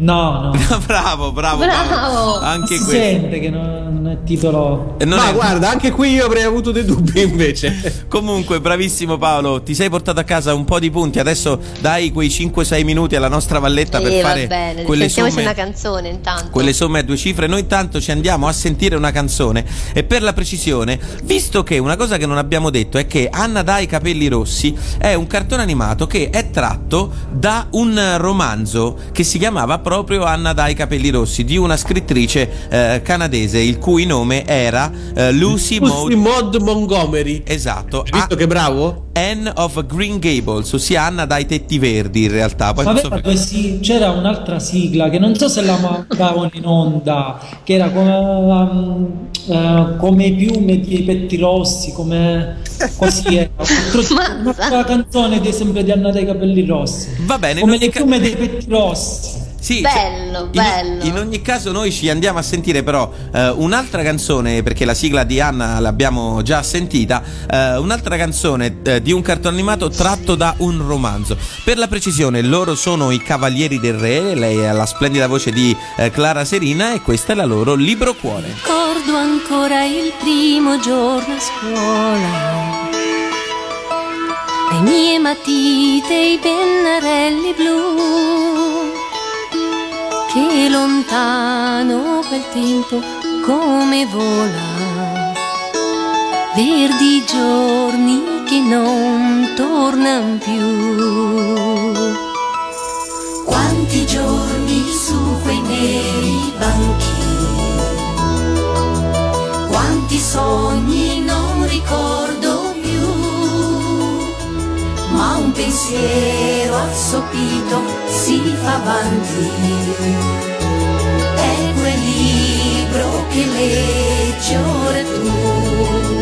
S6: No, no.
S2: bravo, bravo,
S4: Bravo.
S2: Anche
S6: si
S2: questo.
S6: sente che non è titolo.
S2: E non
S3: Ma
S2: è-
S3: guarda, anche qui io avrei avuto dei dubbi invece.
S2: Comunque, bravissimo Paolo, ti sei portato a casa un po' di punti. Adesso dai quei 5-6 minuti alla nostra valletta per
S4: Eh, va
S2: fare
S4: bene,
S2: quelle
S4: sentiamoci
S2: somme.
S4: una canzone intanto.
S2: Quelle somme a due cifre, noi intanto ci andiamo a sentire una canzone e per la precisione, visto che una cosa che non abbiamo detto è che Anna dai capelli rossi è un cartone animato che è tratto da un romanzo che si chiamava proprio Anna dai capelli rossi di una scrittrice eh, canadese il cui nome era eh, Lucy
S3: Lucy
S2: Maud
S3: Maud Montgomery.
S2: Esatto,
S3: Hai visto che bravo?
S2: Anne of Green Gables, ossia Anna dai tetti verdi in realtà. Poi non so
S6: due si- c'era un'altra sigla che non so se la mandavano in onda, che era come, um, eh, come i piume dei petti rossi, come così era. Un'altra canzone di sempre di Anna dei capelli rossi.
S2: Va bene,
S6: Come le
S2: ca-
S6: piume dei petti rossi.
S2: Sì,
S4: bello,
S2: in-
S4: bello.
S2: In, ogni caso noi ci andiamo a sentire però eh, un'altra canzone, perché la sigla di Anna l'abbiamo già sentita, eh, un'altra canzone eh, di un cartone animato tratto da un romanzo. Per la precisione, loro sono i Cavalieri del Re, lei ha la splendida voce di eh, Clara Serina e questa è la loro Libro Cuore.
S9: Ricordo ancora il primo giorno a scuola. Le mie matite, i pennarelli blu. Che lontano quel tempo come vola. Verdi giorni che non tornano più.
S10: Quanti giorni su quei neri banchi, quanti sogni non ricordo ma un pensiero assopito si fa avanti. È quel libro che leggi ora tu.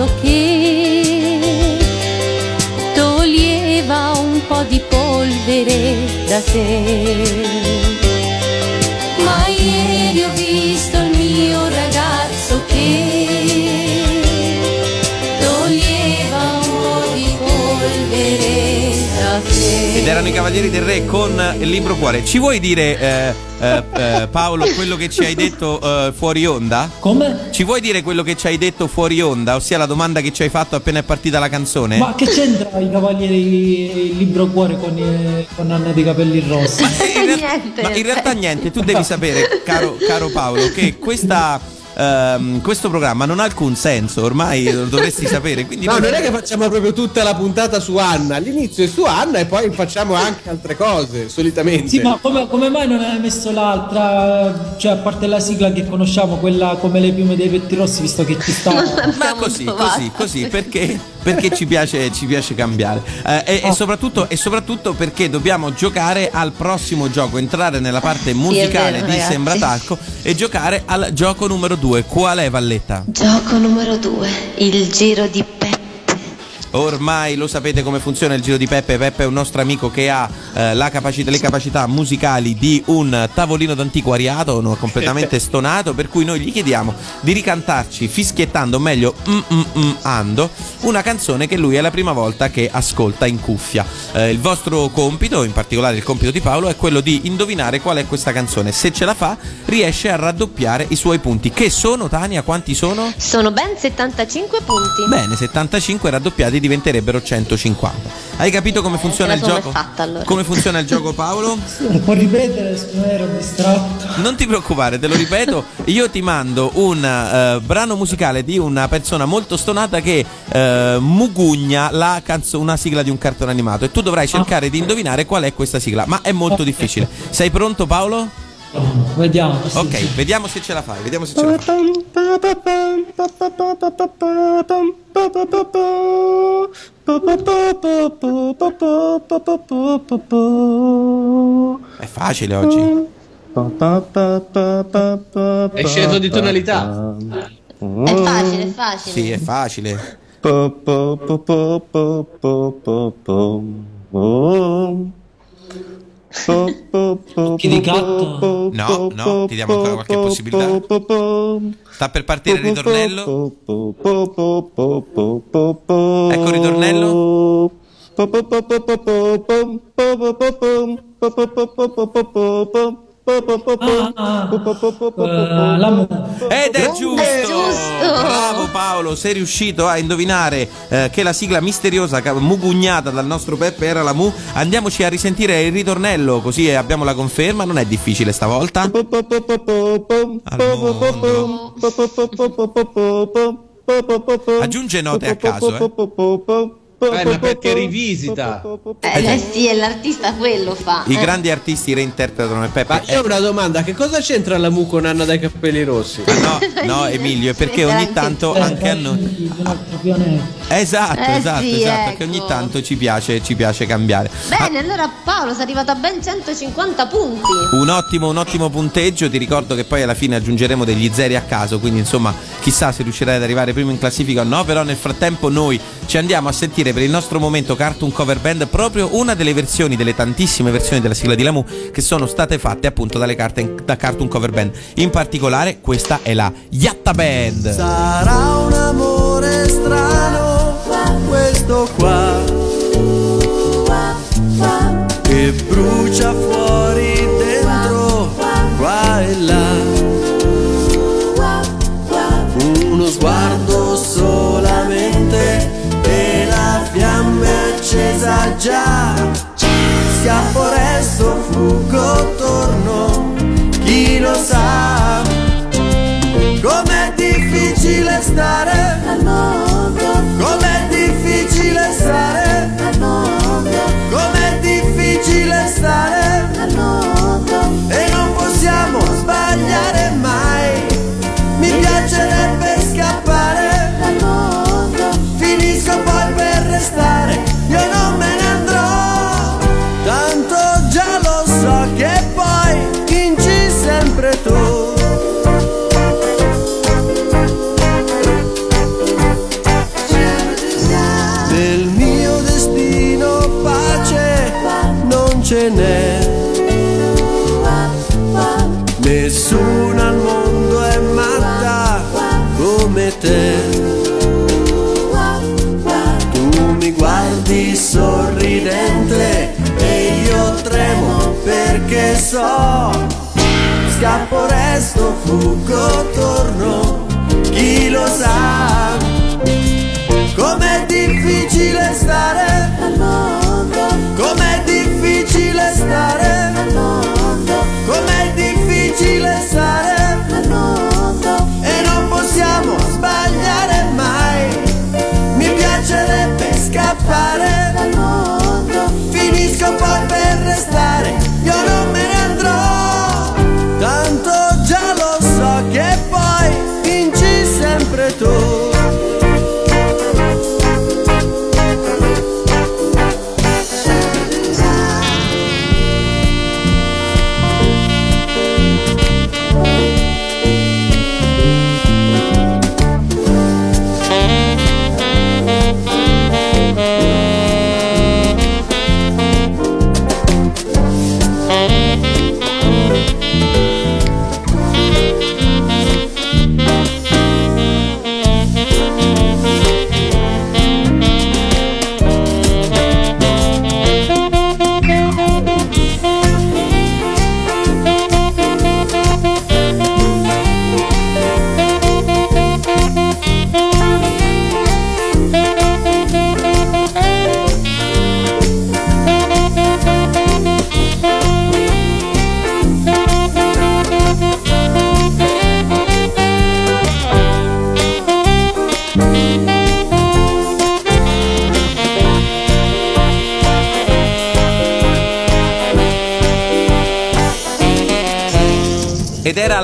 S9: Ragazzo che toglieva un po' di polvere da te. Ma ieri ho visto il mio ragazzo che toglieva un po' di polvere da te.
S2: Ed erano i Cavalieri del Re con il libro cuore. Ci vuoi dire, eh, eh, eh, Paolo, quello che ci hai detto eh, fuori onda?
S6: Come?
S2: Ci vuoi dire quello che ci hai detto fuori onda, ossia la domanda che ci hai fatto appena è partita la canzone?
S6: Ma che c'entra i cavalieri il libro cuore con, i- con Anna dei capelli rossi?
S2: in realtà, ma in realtà niente, tu devi sapere, caro, caro Paolo, che questa, ehm, questo programma non ha alcun senso, ormai lo dovresti sapere. Quindi
S3: No,
S2: noi-
S3: non è che facciamo proprio tutta la puntata su Anna. All'inizio è su Anna e poi facciamo anche altre cose, solitamente.
S6: Sì, ma come, come mai non hai messo l'altra? Cioè, a parte la sigla che conosciamo, quella come le piume dei petti rossi, visto che ci sta.
S2: Ma così, così, così, perché, perché ci, piace, ci piace cambiare. Eh, e, e soprattutto, e soprattutto perché dobbiamo giocare al prossimo gioco, entrare nella parte musicale
S4: vero,
S2: di
S4: ragazzi.
S2: Sembra Talco e giocare al gioco numero 2. Qual è Valletta?
S4: Gioco numero 2, il giro di Peppe.
S2: Ormai lo sapete come funziona il giro di Peppe. Peppe è un nostro amico che ha eh, la capacità- le capacità musicali di un tavolino d'antiquariato no, completamente stonato, per cui noi gli chiediamo di ricantarci fischiettando, o meglio, mm, mm, mm, ando, una canzone che lui è la prima volta che ascolta in cuffia. Eh, il vostro compito, in particolare il compito di Paolo, è quello di indovinare qual è questa canzone. Se ce la fa, riesce a raddoppiare i suoi punti. Che sono, Tania? Quanti sono?
S4: Sono ben 75 punti.
S2: Bene, 75 raddoppiati diventerebbero 150. Hai capito come funziona il gioco?
S4: fatta, allora.
S2: Come funziona il gioco, Paolo?
S6: Può ripetere, se no ero distratto.
S2: Non ti preoccupare, te lo ripeto, io ti mando un eh, brano musicale di una persona molto stonata che eh, mugugna la canzo- una sigla di un cartone animato e tu dovrai cercare di indovinare qual è questa sigla, ma è molto difficile. Sei pronto Paolo?
S6: Vediamo. sì,
S2: Ok,
S6: sì.
S2: vediamo se ce la fai, vediamo se ce la fai. È facile oggi.
S3: È sceso di tonalità.
S4: È facile, è facile.
S2: Sì, è facile.
S6: Occhi di gatto.
S2: No, no, ti diamo ancora qualche possibilità. Sta per partire il ritornello. Ecco il ritornello.
S6: Ah, eh,
S2: Ed è giusto! Bravo Paolo, sei riuscito a indovinare eh, che la sigla misteriosa mugugnata dal nostro Peppe era la Mu. Andiamoci a risentire il ritornello, così abbiamo la conferma. Non è difficile stavolta. Aggiunge note a caso, eh.
S3: Eh, ma perché rivisita?
S4: Eh, beh, sì, è l'artista quello fa.
S2: I
S4: Eh.
S2: grandi artisti reinterpretano il Peppe.
S3: Ma io ho una domanda, che cosa c'entra la Mu con Anna dai capelli rossi?
S2: Eh, no, no, Emilio, è perché ogni tanto anche a noi. Esatto,
S4: Eh,
S2: esatto,
S4: sì,
S2: esatto, perché
S4: ecco.
S2: ogni tanto ci piace, ci piace cambiare.
S4: Bene, allora Paolo sei arrivato a ben 150 punti.
S2: Un ottimo, un ottimo punteggio, ti ricordo che poi alla fine aggiungeremo degli zeri a caso, quindi insomma chissà se riuscirai ad arrivare prima in classifica o no, però nel frattempo noi ci andiamo a sentire per il nostro momento Cartoon Cover Band proprio una delle versioni, delle tantissime versioni della sigla di Lamu che sono state fatte appunto dalle carte da Cartoon Cover Band. In particolare questa è la Yatta Band.
S11: Sarà un amore strano questo qua che brucia fuori dentro qua e là. Uno sguardo accesa già. Schiaffo resto, fuggo, torno, chi lo sa. Com'è difficile stare so. Scappo, resto, fuggo, torno, chi lo sa. Com'è difficile stare al mondo Com'è difficile stare al mondo Com'è difficile stare al mondo E non possiamo sbagliare mai Mi piacerebbe scappare dal mondo Finisco poi per restare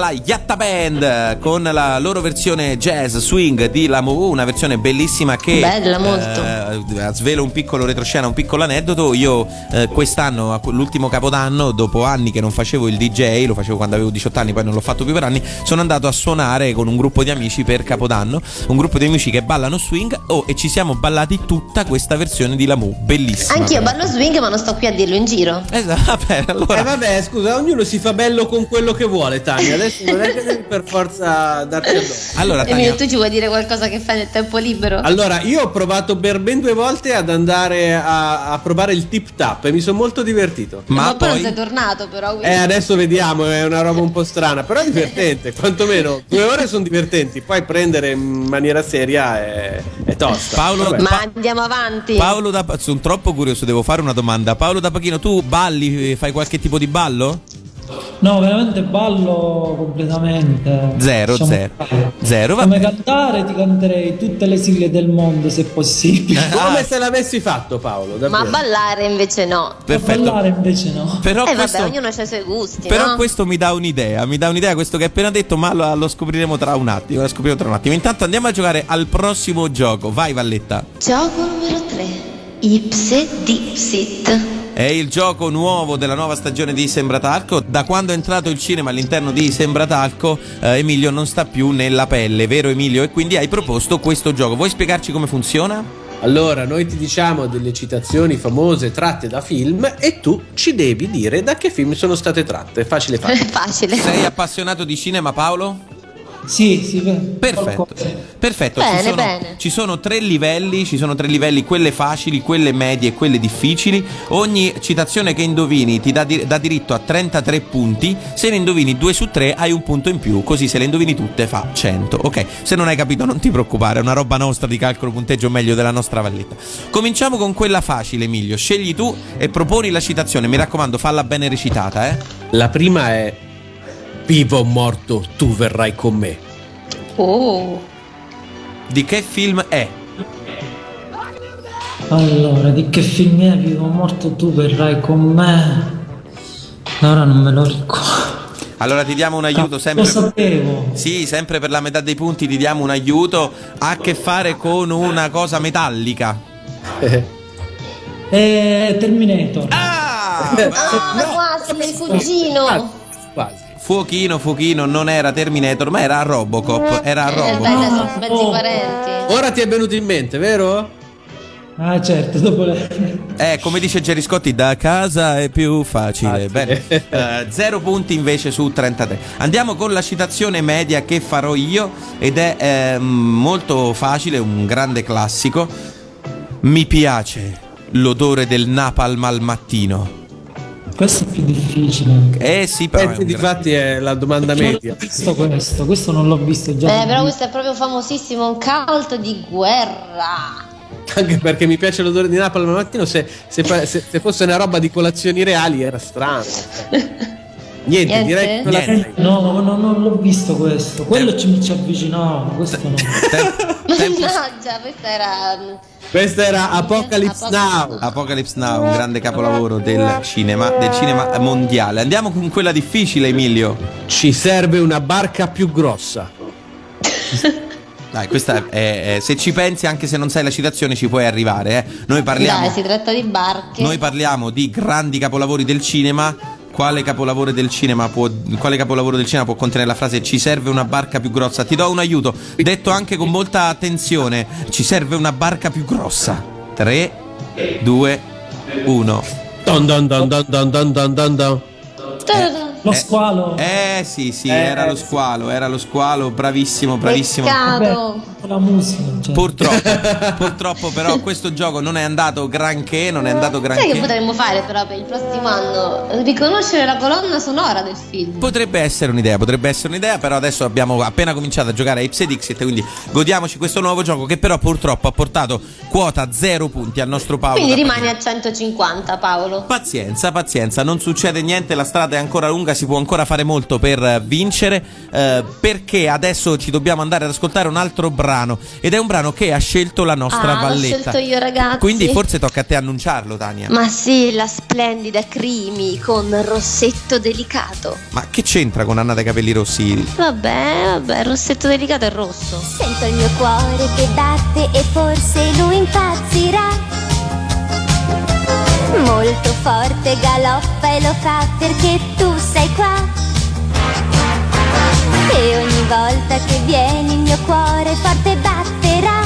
S2: la Yatta Band con la loro versione jazz swing di Lamu, una versione bellissima che
S4: Bella, molto.
S2: eh, svelo un piccolo retroscena, un piccolo aneddoto. Io eh, quest'anno, l'ultimo capodanno, dopo anni che non facevo il DJ, lo facevo quando avevo 18 anni, poi non l'ho fatto più per anni, sono andato a suonare con un gruppo di amici per capodanno, un gruppo di amici che ballano swing oh, e ci siamo ballati tutta questa versione di Lamu, bellissima.
S4: Anch'io ballo swing, ma non sto qui a dirlo in giro.
S2: Esatto, vabbè, allora
S3: Eh vabbè, scusa, ognuno si fa bello con quello che vuole, Tania. Adesso non è che devi per forza darti addosso.
S2: Allora,
S4: Emilio,
S2: Tania,
S4: tu ci vuoi dire qualcosa che fai nel tempo libero?
S3: Allora, io ho provato per ben due volte ad andare a, a provare il tip tap e mi sono molto divertito.
S2: ma
S4: poi non sei tornato, però. quindi-
S3: Eh, adesso vediamo, è una roba un po' strana, però è divertente, quantomeno due ore sono divertenti, poi prendere in maniera seria è, è tosta.
S2: Paolo,
S3: Vabbè.
S4: Ma andiamo avanti.
S2: Paolo da sono troppo curioso, devo fare una domanda. Paolo da Pachino, tu balli, fai qualche tipo di ballo?
S6: No, veramente ballo completamente.
S2: Zero,
S6: Lasciamo
S2: zero.
S6: stare.
S2: Zero, va
S6: Come cantare ti canterei tutte le sigle del mondo se possibile.
S3: Come se l'avessi fatto Paolo,
S4: Ma
S3: davvero.
S4: ballare invece no.
S2: Perfetto.
S6: ballare invece no.
S2: Però,
S4: eh
S2: questo,
S4: vabbè, ognuno ha i suoi gusti,
S2: però
S4: no?
S2: questo mi dà un'idea, mi dà un'idea questo che hai appena detto, ma lo, lo scopriremo tra un attimo, lo scopriremo tra un attimo. Intanto andiamo a giocare al prossimo gioco. Vai Valletta.
S4: Gioco numero 3. Ipse Dipsit.
S2: È il gioco nuovo della nuova stagione di Sembratalco. Da quando è entrato il cinema all'interno di Sembratalco, eh, Emilio non sta più nella pelle, vero Emilio? E quindi hai proposto questo gioco. Vuoi spiegarci come funziona?
S3: Allora, noi ti diciamo delle citazioni famose tratte da film e tu ci devi dire da che film sono state tratte. Facile facile.
S4: Facile.
S2: Sei appassionato di cinema, Paolo?
S6: Sì, sì,
S2: Perfetto, perfetto.
S4: Bene,
S2: ci, sono,
S4: bene.
S2: ci sono tre livelli, ci sono tre livelli, quelle facili, quelle medie e quelle difficili. Ogni citazione che indovini ti dà, di- dà diritto a 33 punti. Se ne indovini due su tre hai un punto in più, così se le indovini tutte fa 100. Ok, se non hai capito non ti preoccupare, è una roba nostra di calcolo punteggio meglio della nostra valletta. Cominciamo con quella facile, Emilio. Scegli tu e proponi la citazione. Mi raccomando, falla bene recitata, eh.
S3: La prima è Vivo o morto, tu verrai con me.
S4: Oh.
S2: Di che film è?
S6: Allora, di che film è? Vivo o morto tu verrai con me. Ora non me lo ricordo.
S2: Allora ti diamo un aiuto
S6: Lo
S2: sempre.
S6: sapevo.
S2: Sì, sempre per la metà dei punti ti diamo un aiuto. Ha a che fare con una cosa metallica.
S6: Eh, Terminator.
S2: Ah!
S4: Ah, quasi, il cugino.
S3: Quasi.
S2: Fuochino, fuochino, non era Terminator, ma era Robocop. Era
S4: Eh, beh,
S2: Robocop.
S4: mezzi
S6: Oh.
S4: parenti.
S3: Ora ti è venuto in mente, vero?
S6: Ah, certo, dopo le...
S2: Eh, come dice Gerry Scotti, da casa è più facile. Bene. Eh, zero punti invece su 33. Andiamo con la citazione media che farò io ed è ehm, molto facile, un grande classico. Mi piace l'odore del napalm al mattino.
S6: Questo è più difficile.
S2: Eh sì, però.
S3: Eh,
S2: un
S3: di
S2: gra-
S3: fatti è la domanda media.
S6: visto questo, questo non l'ho visto già.
S4: Eh, però questo è proprio famosissimo, un cult di guerra.
S3: Anche perché mi piace l'odore di Napoli al mattino. Se, se se- se fosse una roba di colazioni reali era strano. Niente,
S4: Niente?
S3: direi che la.
S6: No, no, no, non l'ho visto questo. Quello ci, ci avvicinava, questo no.
S4: Mannaggia, questa era. mm,
S3: Questa era Apocalypse Now.
S2: Apocalypse Now, un grande capolavoro del cinema, del cinema mondiale. Andiamo con quella difficile, Emilio.
S3: Ci serve una barca più grossa.
S2: Dai, questa è, è- se ci pensi, anche se non sai la citazione, ci puoi arrivare. eh. Noi parliamo,
S4: Dai, si tratta di barche.
S2: noi parliamo di grandi capolavori del cinema. Quale capolavoro del cinema può, quale capolavoro del cinema può contenere la frase ci serve una barca più grossa? Ti do un aiuto, detto anche con molta attenzione. Ci serve una barca più grossa. 3, 2, 1.
S3: Don don don don don don don don don.
S6: Lo squalo.
S2: Eh sì, sì,
S3: Eh,
S2: era lo squalo, era lo squalo, bravissimo, bravissimo.
S4: Peccato.
S6: La musica. Cioè.
S2: Purtroppo, purtroppo però questo gioco non è andato granché, non è andato
S4: Sai che
S2: granché.
S4: potremmo fare però per il prossimo anno? Riconoscere la colonna sonora del film.
S2: Potrebbe essere un'idea, potrebbe essere un'idea, però adesso abbiamo appena cominciato a giocare a Ipse Dixit, quindi godiamoci questo nuovo gioco che però purtroppo ha portato quota 0 punti al nostro Paolo.
S4: Quindi
S2: da
S4: rimani a 150, Paolo.
S2: Pazienza, pazienza, non succede niente, la strada è ancora lunga, si può ancora fare molto per vincere, eh, perché adesso ci dobbiamo andare ad ascoltare un altro brano brano ed è un brano che ha scelto la nostra
S4: Ah, l'ho
S2: Valletta.
S4: scelto io, ragazzi.
S2: Quindi forse tocca a te annunciarlo, Tania.
S4: Ma sì, la splendida Crimi con rossetto delicato.
S2: Ma che c'entra con Anna dai capelli rossi?
S4: Vabbè, vabbè, il rossetto delicato è rosso.
S10: Sento il mio cuore che batte e forse lui impazzirà. Molto forte galoppa e lo fa perché tu sei qua. E ogni volta che vieni il mio cuore forte batterà.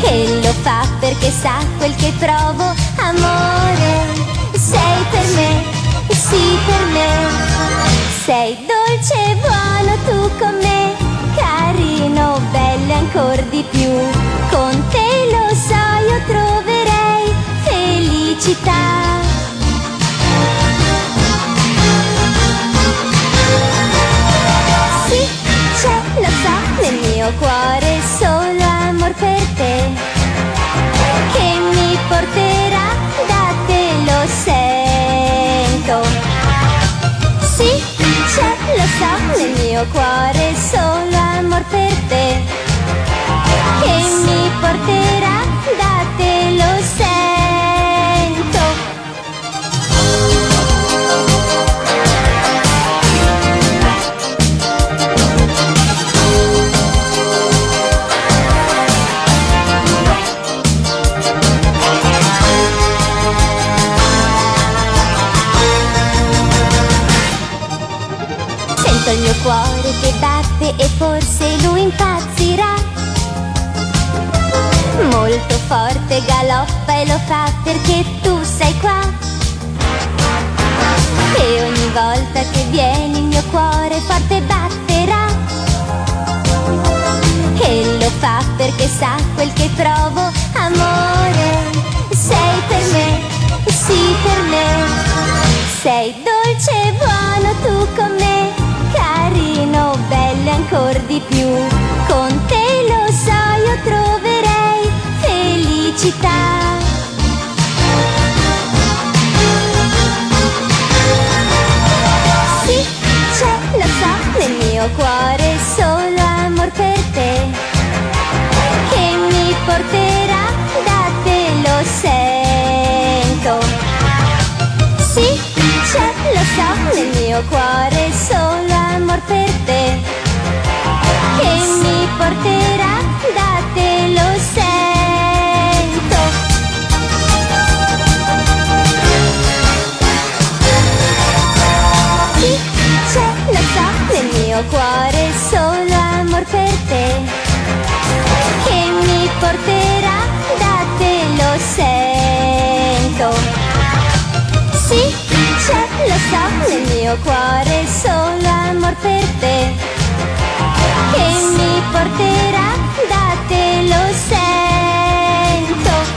S10: E lo fa perché sa quel che provo, amore. Sei per me, sì per me. Sei dolce e buono tu con me, carino, bello e ancora di più. Con te lo so, io troverei felicità. Mio cuore solo amor per te Che mi porterà che batte e forse lui impazzirà. Molto forte galoppa e lo fa perché tu sei qua. E ogni volta che vieni il mio cuore forte batterà. E lo fa perché sa quel che provo, amore. Sei per me, sì per me. Sei dolce e buono tu con me, carino, bello ancora di più. Con te lo so, io troverei felicità. Sì, c'è, lo so, nel mio cuore solo amor per te, che mi porterà so, nel mio cuore solo amor per te Che mi porterà da te, lo sento. Sì, c'è, lo so, nel mio cuore solo amor per te Che mi porterà da te, lo sento. Sì, so, nel mio cuore solo amor per te Che mi porterà da te, lo sento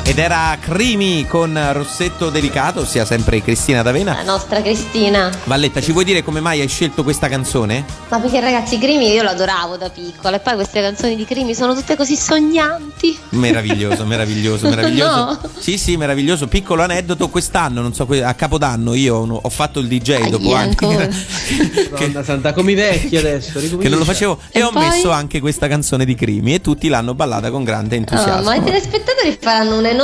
S2: Ed era Crimi con Rossetto Delicato, ossia sempre Cristina D'Avena.
S4: La nostra Cristina.
S2: Valletta, ci vuoi dire come mai hai scelto questa canzone?
S4: Ma perché ragazzi, Crimi io lo adoravo da piccola e poi queste canzoni di Crimi sono tutte così sognanti.
S2: Meraviglioso, meraviglioso, meraviglioso.
S4: No.
S2: Sì, sì, meraviglioso. Piccolo aneddoto, quest'anno, non so, a Capodanno io ho fatto il DJ dopo
S4: Aia,
S2: anni.
S3: Madonna santa, come i vecchi adesso.
S2: che non lo facevo e,
S4: E
S2: ho
S4: poi?
S2: messo anche questa canzone di Crimi e tutti l'hanno ballata con grande
S4: Oh,
S2: entusiasmo.
S4: ma i telespettatori faranno un enorme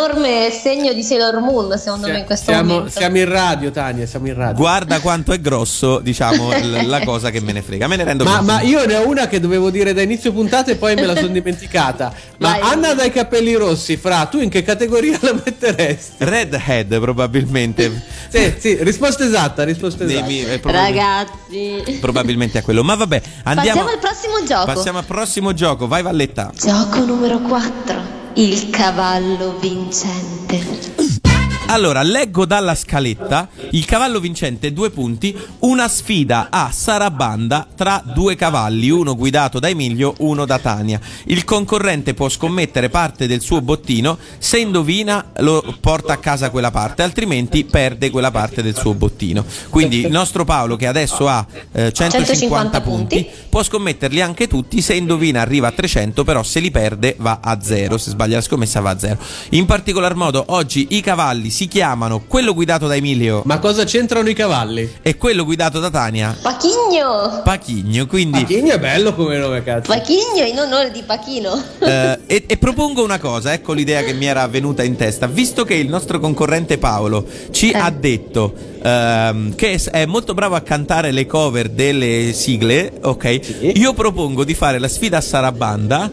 S4: segno di Sailor Moon, secondo me, in questo
S3: Siamo,
S4: momento.
S3: siamo in radio, Tania, siamo in radio.
S2: Guarda quanto è grosso, diciamo, l- la cosa che me ne frega. Me ne rendo
S3: Ma,
S2: conto.
S3: ma io ne ho una che dovevo dire da inizio puntata e poi me la sono dimenticata. Ma
S4: Vai.
S3: Anna dai capelli rossi, Fra, tu in che categoria la metteresti?
S2: Redhead probabilmente.
S3: Sì, sì, risposta esatta, risposta esatta.
S2: mi- eh, probabil-
S4: Ragazzi,
S2: probabilmente a quello. Ma vabbè, andiamo.
S4: passiamo al prossimo gioco.
S2: Passiamo al prossimo gioco. Vai, Valletta.
S4: Gioco numero 4. Il cavallo vincente.
S2: Allora, leggo dalla scaletta il cavallo vincente, due punti, una sfida a sarabanda tra due cavalli, uno guidato da Emilio, uno da Tania. Il concorrente può scommettere parte del suo bottino, se indovina lo porta a casa quella parte, altrimenti perde quella parte del suo bottino. Quindi il nostro Paolo, che adesso ha eh, 150,
S4: 150
S2: punti,
S4: punti.
S2: può scommetterli anche tutti, se indovina arriva a 300, però se li perde va a zero, se sbaglia la scommessa va a zero. In particolar modo oggi i cavalli si si chiamano quello guidato da Emilio
S3: Ma cosa c'entrano i cavalli?
S2: e quello guidato da Tania
S4: Pachigno!
S2: Pachigno. Quindi
S3: Pachigno è bello come nome, cazzo.
S4: Pachigno in onore di Pachino.
S2: Eh, e, e propongo una cosa, ecco l'idea che mi era venuta in testa. Visto che il nostro concorrente Paolo ci
S4: Eh.
S2: ha detto ehm, che è molto bravo a cantare le cover delle sigle, ok? Io propongo di fare la sfida a Sarabanda.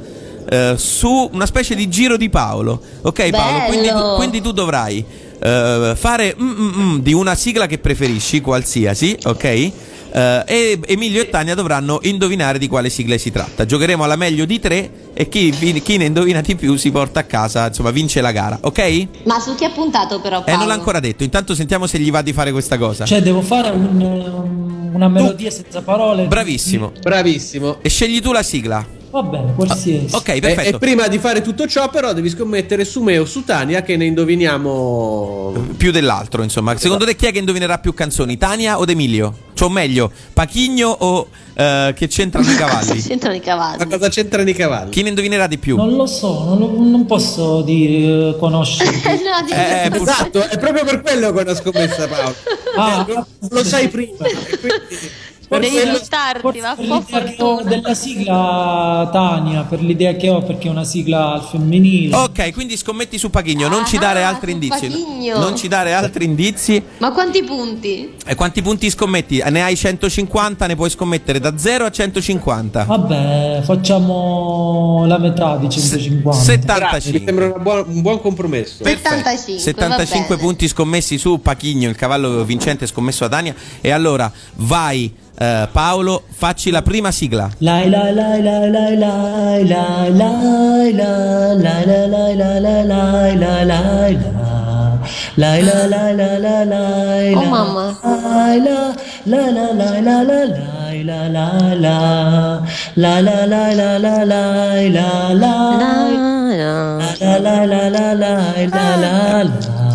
S2: eh, su una specie di giro di Paolo, ok Paolo? Quindi quindi tu dovrai eh, fare mm, mm, mm di una sigla che preferisci, qualsiasi, ok? Eh, e Emilio e Tania dovranno indovinare di quale sigla si tratta. Giocheremo alla meglio di tre e chi, chi ne indovina di più si porta a casa, insomma, vince la gara, ok?
S4: Ma su chi ha puntato però Paolo?
S2: non l'ha ancora detto. Intanto sentiamo se gli va di fare questa cosa.
S6: Cioè, devo fare un- una melodia senza parole.
S2: Bravissimo.
S3: Bravissimo.
S2: E scegli tu la sigla.
S6: Va bene, qualsiasi.
S2: Ok,
S3: E, e
S2: perfetto.
S3: prima di fare tutto ciò, però, devi scommettere su me o su Tania che ne indoviniamo.
S2: Più dell'altro, insomma. Secondo te chi è che indovinerà più canzoni? Tania o Emilio? Cioè, o meglio, Pachigno o eh, che c'entrano i cavalli?
S4: C'entrano i cavalli.
S3: Ma cosa c'entrano i cavalli?
S2: Chi ne indovinerà di più?
S6: Non lo so, non, lo- non posso dire, conoscere.
S4: no, di-
S2: Eh, pur-
S3: Esatto, è proprio per quello che ho una scommessa, Paolo.
S6: Ah,
S3: Eh, non lo sai prima. e quindi
S4: Devi va
S6: per
S4: un po'
S6: l'idea che ho
S4: fortuna.
S6: della sigla Tania, per l'idea che ho perché è una sigla al femminile.
S2: Ok, quindi scommetti su Pachigno, non ci dare
S4: Ah,
S2: altri indizi.
S4: Pachigno.
S2: Non ci dare altri indizi.
S4: Ma quanti punti?
S2: E quanti punti scommetti? Ne hai 150, ne puoi scommettere da 0 a 150.
S6: Vabbè, facciamo la metà di 150.
S3: Bravo, mi
S2: 75.
S3: sembra una buona- un buon compromesso.
S2: Perfetto.
S4: 75,
S2: 75
S4: va bene.
S2: punti scommessi su Pachigno, il cavallo vincente scommesso a Dania. E allora vai Paolo, facci la prima sigla.
S4: Oh mamma.
S6: La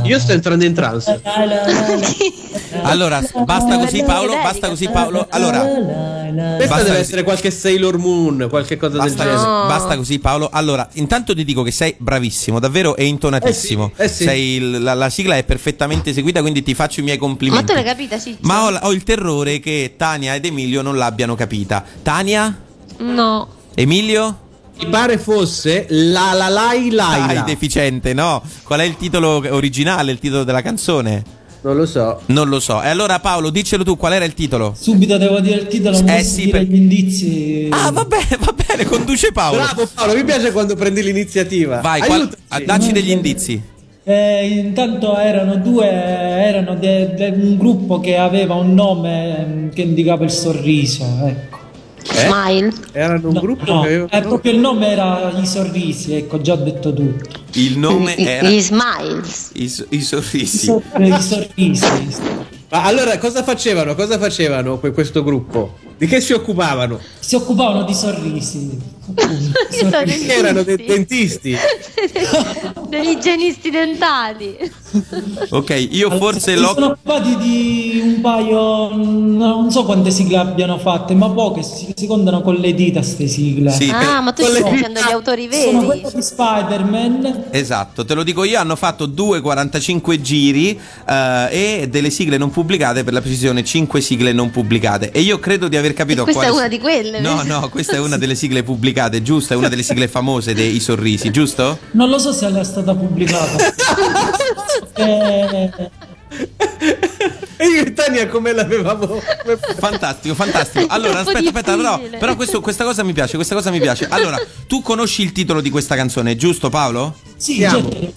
S3: io sto entrando in trance.
S2: Allora, basta così Paolo, basta così Paolo. Allora,
S3: Questa
S2: Basta
S3: deve
S2: così.
S3: essere qualche Sailor Moon, qualche cosa
S2: Basta
S3: del genere.
S4: No.
S2: basta così, Paolo. Allora, intanto ti dico che sei bravissimo, davvero e intonatissimo.
S3: Eh sì, eh sì.
S2: Sei il- la, la sigla è perfettamente eseguita, quindi ti faccio i miei
S4: Ma
S2: complimenti.
S4: tu l'hai capita, Ciccio?
S2: Ma ho, ho il terrore che Tania ed Emilio non l'abbiano capita. Tania?
S4: No.
S2: Emilio?
S3: Mi pare fosse La La Lai
S2: Dai,
S3: Laila.
S2: deficiente, no. Qual è il titolo originale, il titolo della canzone?
S3: Non lo so.
S2: Non lo so. E allora Paolo, diccelo tu, qual era il titolo?
S6: subito devo dire il titolo non
S2: Eh sì,
S6: dire
S2: per-
S6: gli indizi
S2: Ah, va bene, va bene, conduce Paolo.
S3: Bravo Paolo, mi piace quando prendi l'iniziativa.
S2: Vai, qual- dacci degli indizi.
S6: Eh, intanto erano due, erano de- de- un gruppo che aveva un nome ehm, che indicava il sorriso, ecco.
S3: Eh?
S4: Smile.
S3: Erano un
S6: No,
S3: gruppo
S6: no,
S3: che aveva...
S6: eh, proprio il nome era I Sorrisi, ecco, già ho detto tutto.
S2: Il nome
S4: I-
S2: era
S4: Gli smiles.
S2: I, so- i
S6: I,
S2: sorrisi.
S6: sor- I Sorrisi.
S3: Ma allora cosa facevano? Cosa facevano que- questo gruppo? Di che si occupavano?
S6: Si occupavano di sorrisi. sorrisi.
S3: Erano dei dentisti.
S4: Degli igienisti dentali.
S2: Ok, io forse
S6: Si
S2: l'ho
S6: sono occupati di un paio, non so quante sigle abbiano fatte, ma poche si, si contano con le dita ste sigle.
S2: Sì,
S4: Ah,
S2: te-
S4: ma tu stai dicendo gli autori
S6: Sono
S4: veri.
S6: quello di Spider-Man.
S2: Esatto, te lo dico io, hanno fatto 2,45 giri eh, e delle sigle non pubblicate, per la precisione 5 sigle non pubblicate. E io credo di aver capito
S4: E questa
S2: quale
S4: è una di quelle,
S2: No, no, questa è una delle sigle pubblicate, giusto? È una delle sigle famose dei Sorrisi, giusto?
S6: Non lo so se è stata pubblicata. Eh,
S3: E io e Tania come l'avevamo...
S2: Fantastico, fantastico. Allora, aspetta, aspetta, però,
S4: difficile.
S2: però questo- questa cosa mi piace, questa cosa mi piace. Allora, tu conosci il titolo di questa canzone, giusto Paolo?
S6: sì,
S3: Siamo.
S6: certo.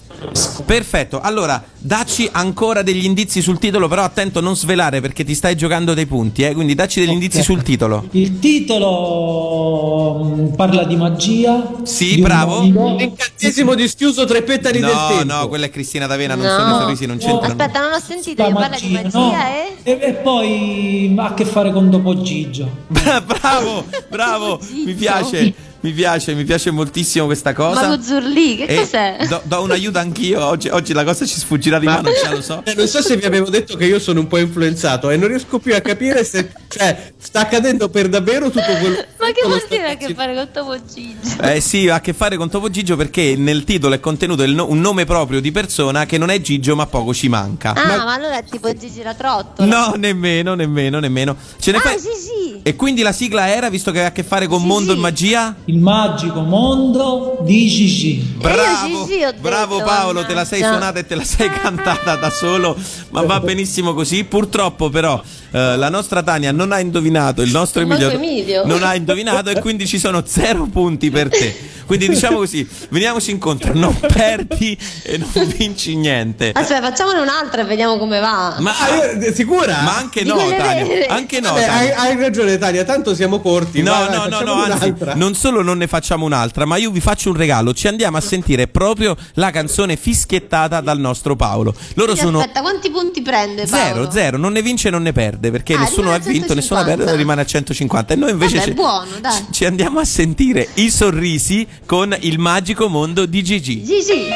S2: Perfetto, allora dacci ancora degli indizi sul titolo, però attento non svelare perché ti stai giocando dei punti, eh? quindi dacci degli indizi sul titolo.
S6: Il titolo mm, parla di magia.
S2: Sì,
S6: di un
S2: bravo.
S6: mondo.
S3: L'incantesimo dischiuso tre petali del
S2: No,
S3: tempo.
S2: no, quella è Cristina D'Avena, non
S4: No.
S2: sono i sorrisi, non c'entrano.
S4: Aspetta, non ho sentito. Io parla di magia,
S6: no?
S4: eh?
S6: e, e poi ha a che fare con Dopo Gigio.
S2: bravo, bravo, mi piace. Mi piace, mi piace moltissimo questa cosa.
S4: Mago Zurli, che
S2: E
S4: cos'è?
S2: Do, do un aiuto anch'io. Oggi, oggi la cosa ci sfuggirà di
S3: Ma-
S2: mano, già lo so.
S3: Eh, Non so se vi avevo detto che io sono un po' influenzato e non riesco più a capire se cioè, sta accadendo per davvero tutto quello
S4: Ma che
S3: lo
S4: vuol dire ha a che fare con Topo Gigio?
S2: Eh sì, ha a che fare con Topo Gigio perché nel titolo è contenuto il no- un nome proprio di persona che non è Gigio ma poco ci manca.
S4: Ah, ma, allora è tipo Gigi la trottola.
S2: No, nemmeno, nemmeno, nemmeno. Ce ne
S4: Ah,
S2: fai-
S4: sì, sì.
S2: E quindi la sigla era, visto che ha a che fare con mondo e magia?
S6: Il magico mondo di Gigi.
S2: Bravo,
S4: Gigi
S2: bravo
S4: detto,
S2: Paolo, te la sei suonata e te la sei cantata da solo, ma va benissimo così. Purtroppo però eh, la nostra Tania non ha indovinato, il nostro Emilio,
S4: Emilio.
S2: non ha indovinato e quindi ci sono zero punti per te. Quindi diciamo così, veniamoci incontro, non perdi e non vinci niente.
S4: Aspetta, facciamone un'altra e vediamo come va.
S2: Ma,
S3: Ah, io- sicura?
S2: ma anche no, Tania, anche no,
S3: Vabbè, hai,
S2: Tania.
S3: hai ragione Tania, tanto siamo corti.
S2: No,
S3: vai,
S2: no,
S3: vai,
S2: no, no, anzi, non solo non ne facciamo un'altra, ma io vi faccio un regalo. Ci andiamo a sentire proprio la canzone fischiettata dal nostro Paolo. Loro
S4: Quindi
S2: sono
S4: Aspetta, quanti punti prende Paolo?
S2: zero, zero, non ne vince e non ne perde, perché
S4: Ah,
S2: nessuno ha vinto, nessuno ha
S4: 150.
S2: perso, rimane a 150. E noi invece
S4: Vabbè,
S2: ci,
S4: buono, dai.
S2: ci andiamo a sentire i sorrisi con il magico mondo di Gigi.
S4: Gigi.
S10: E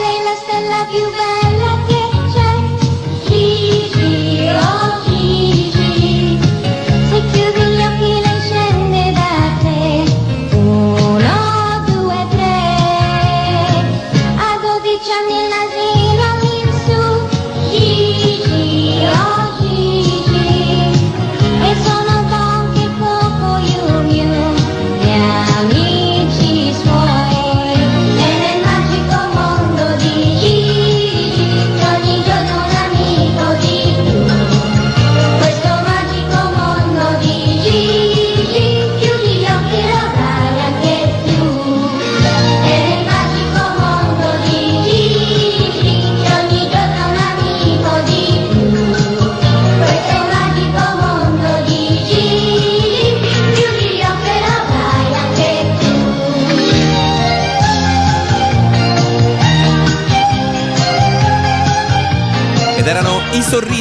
S10: lei la stella più bella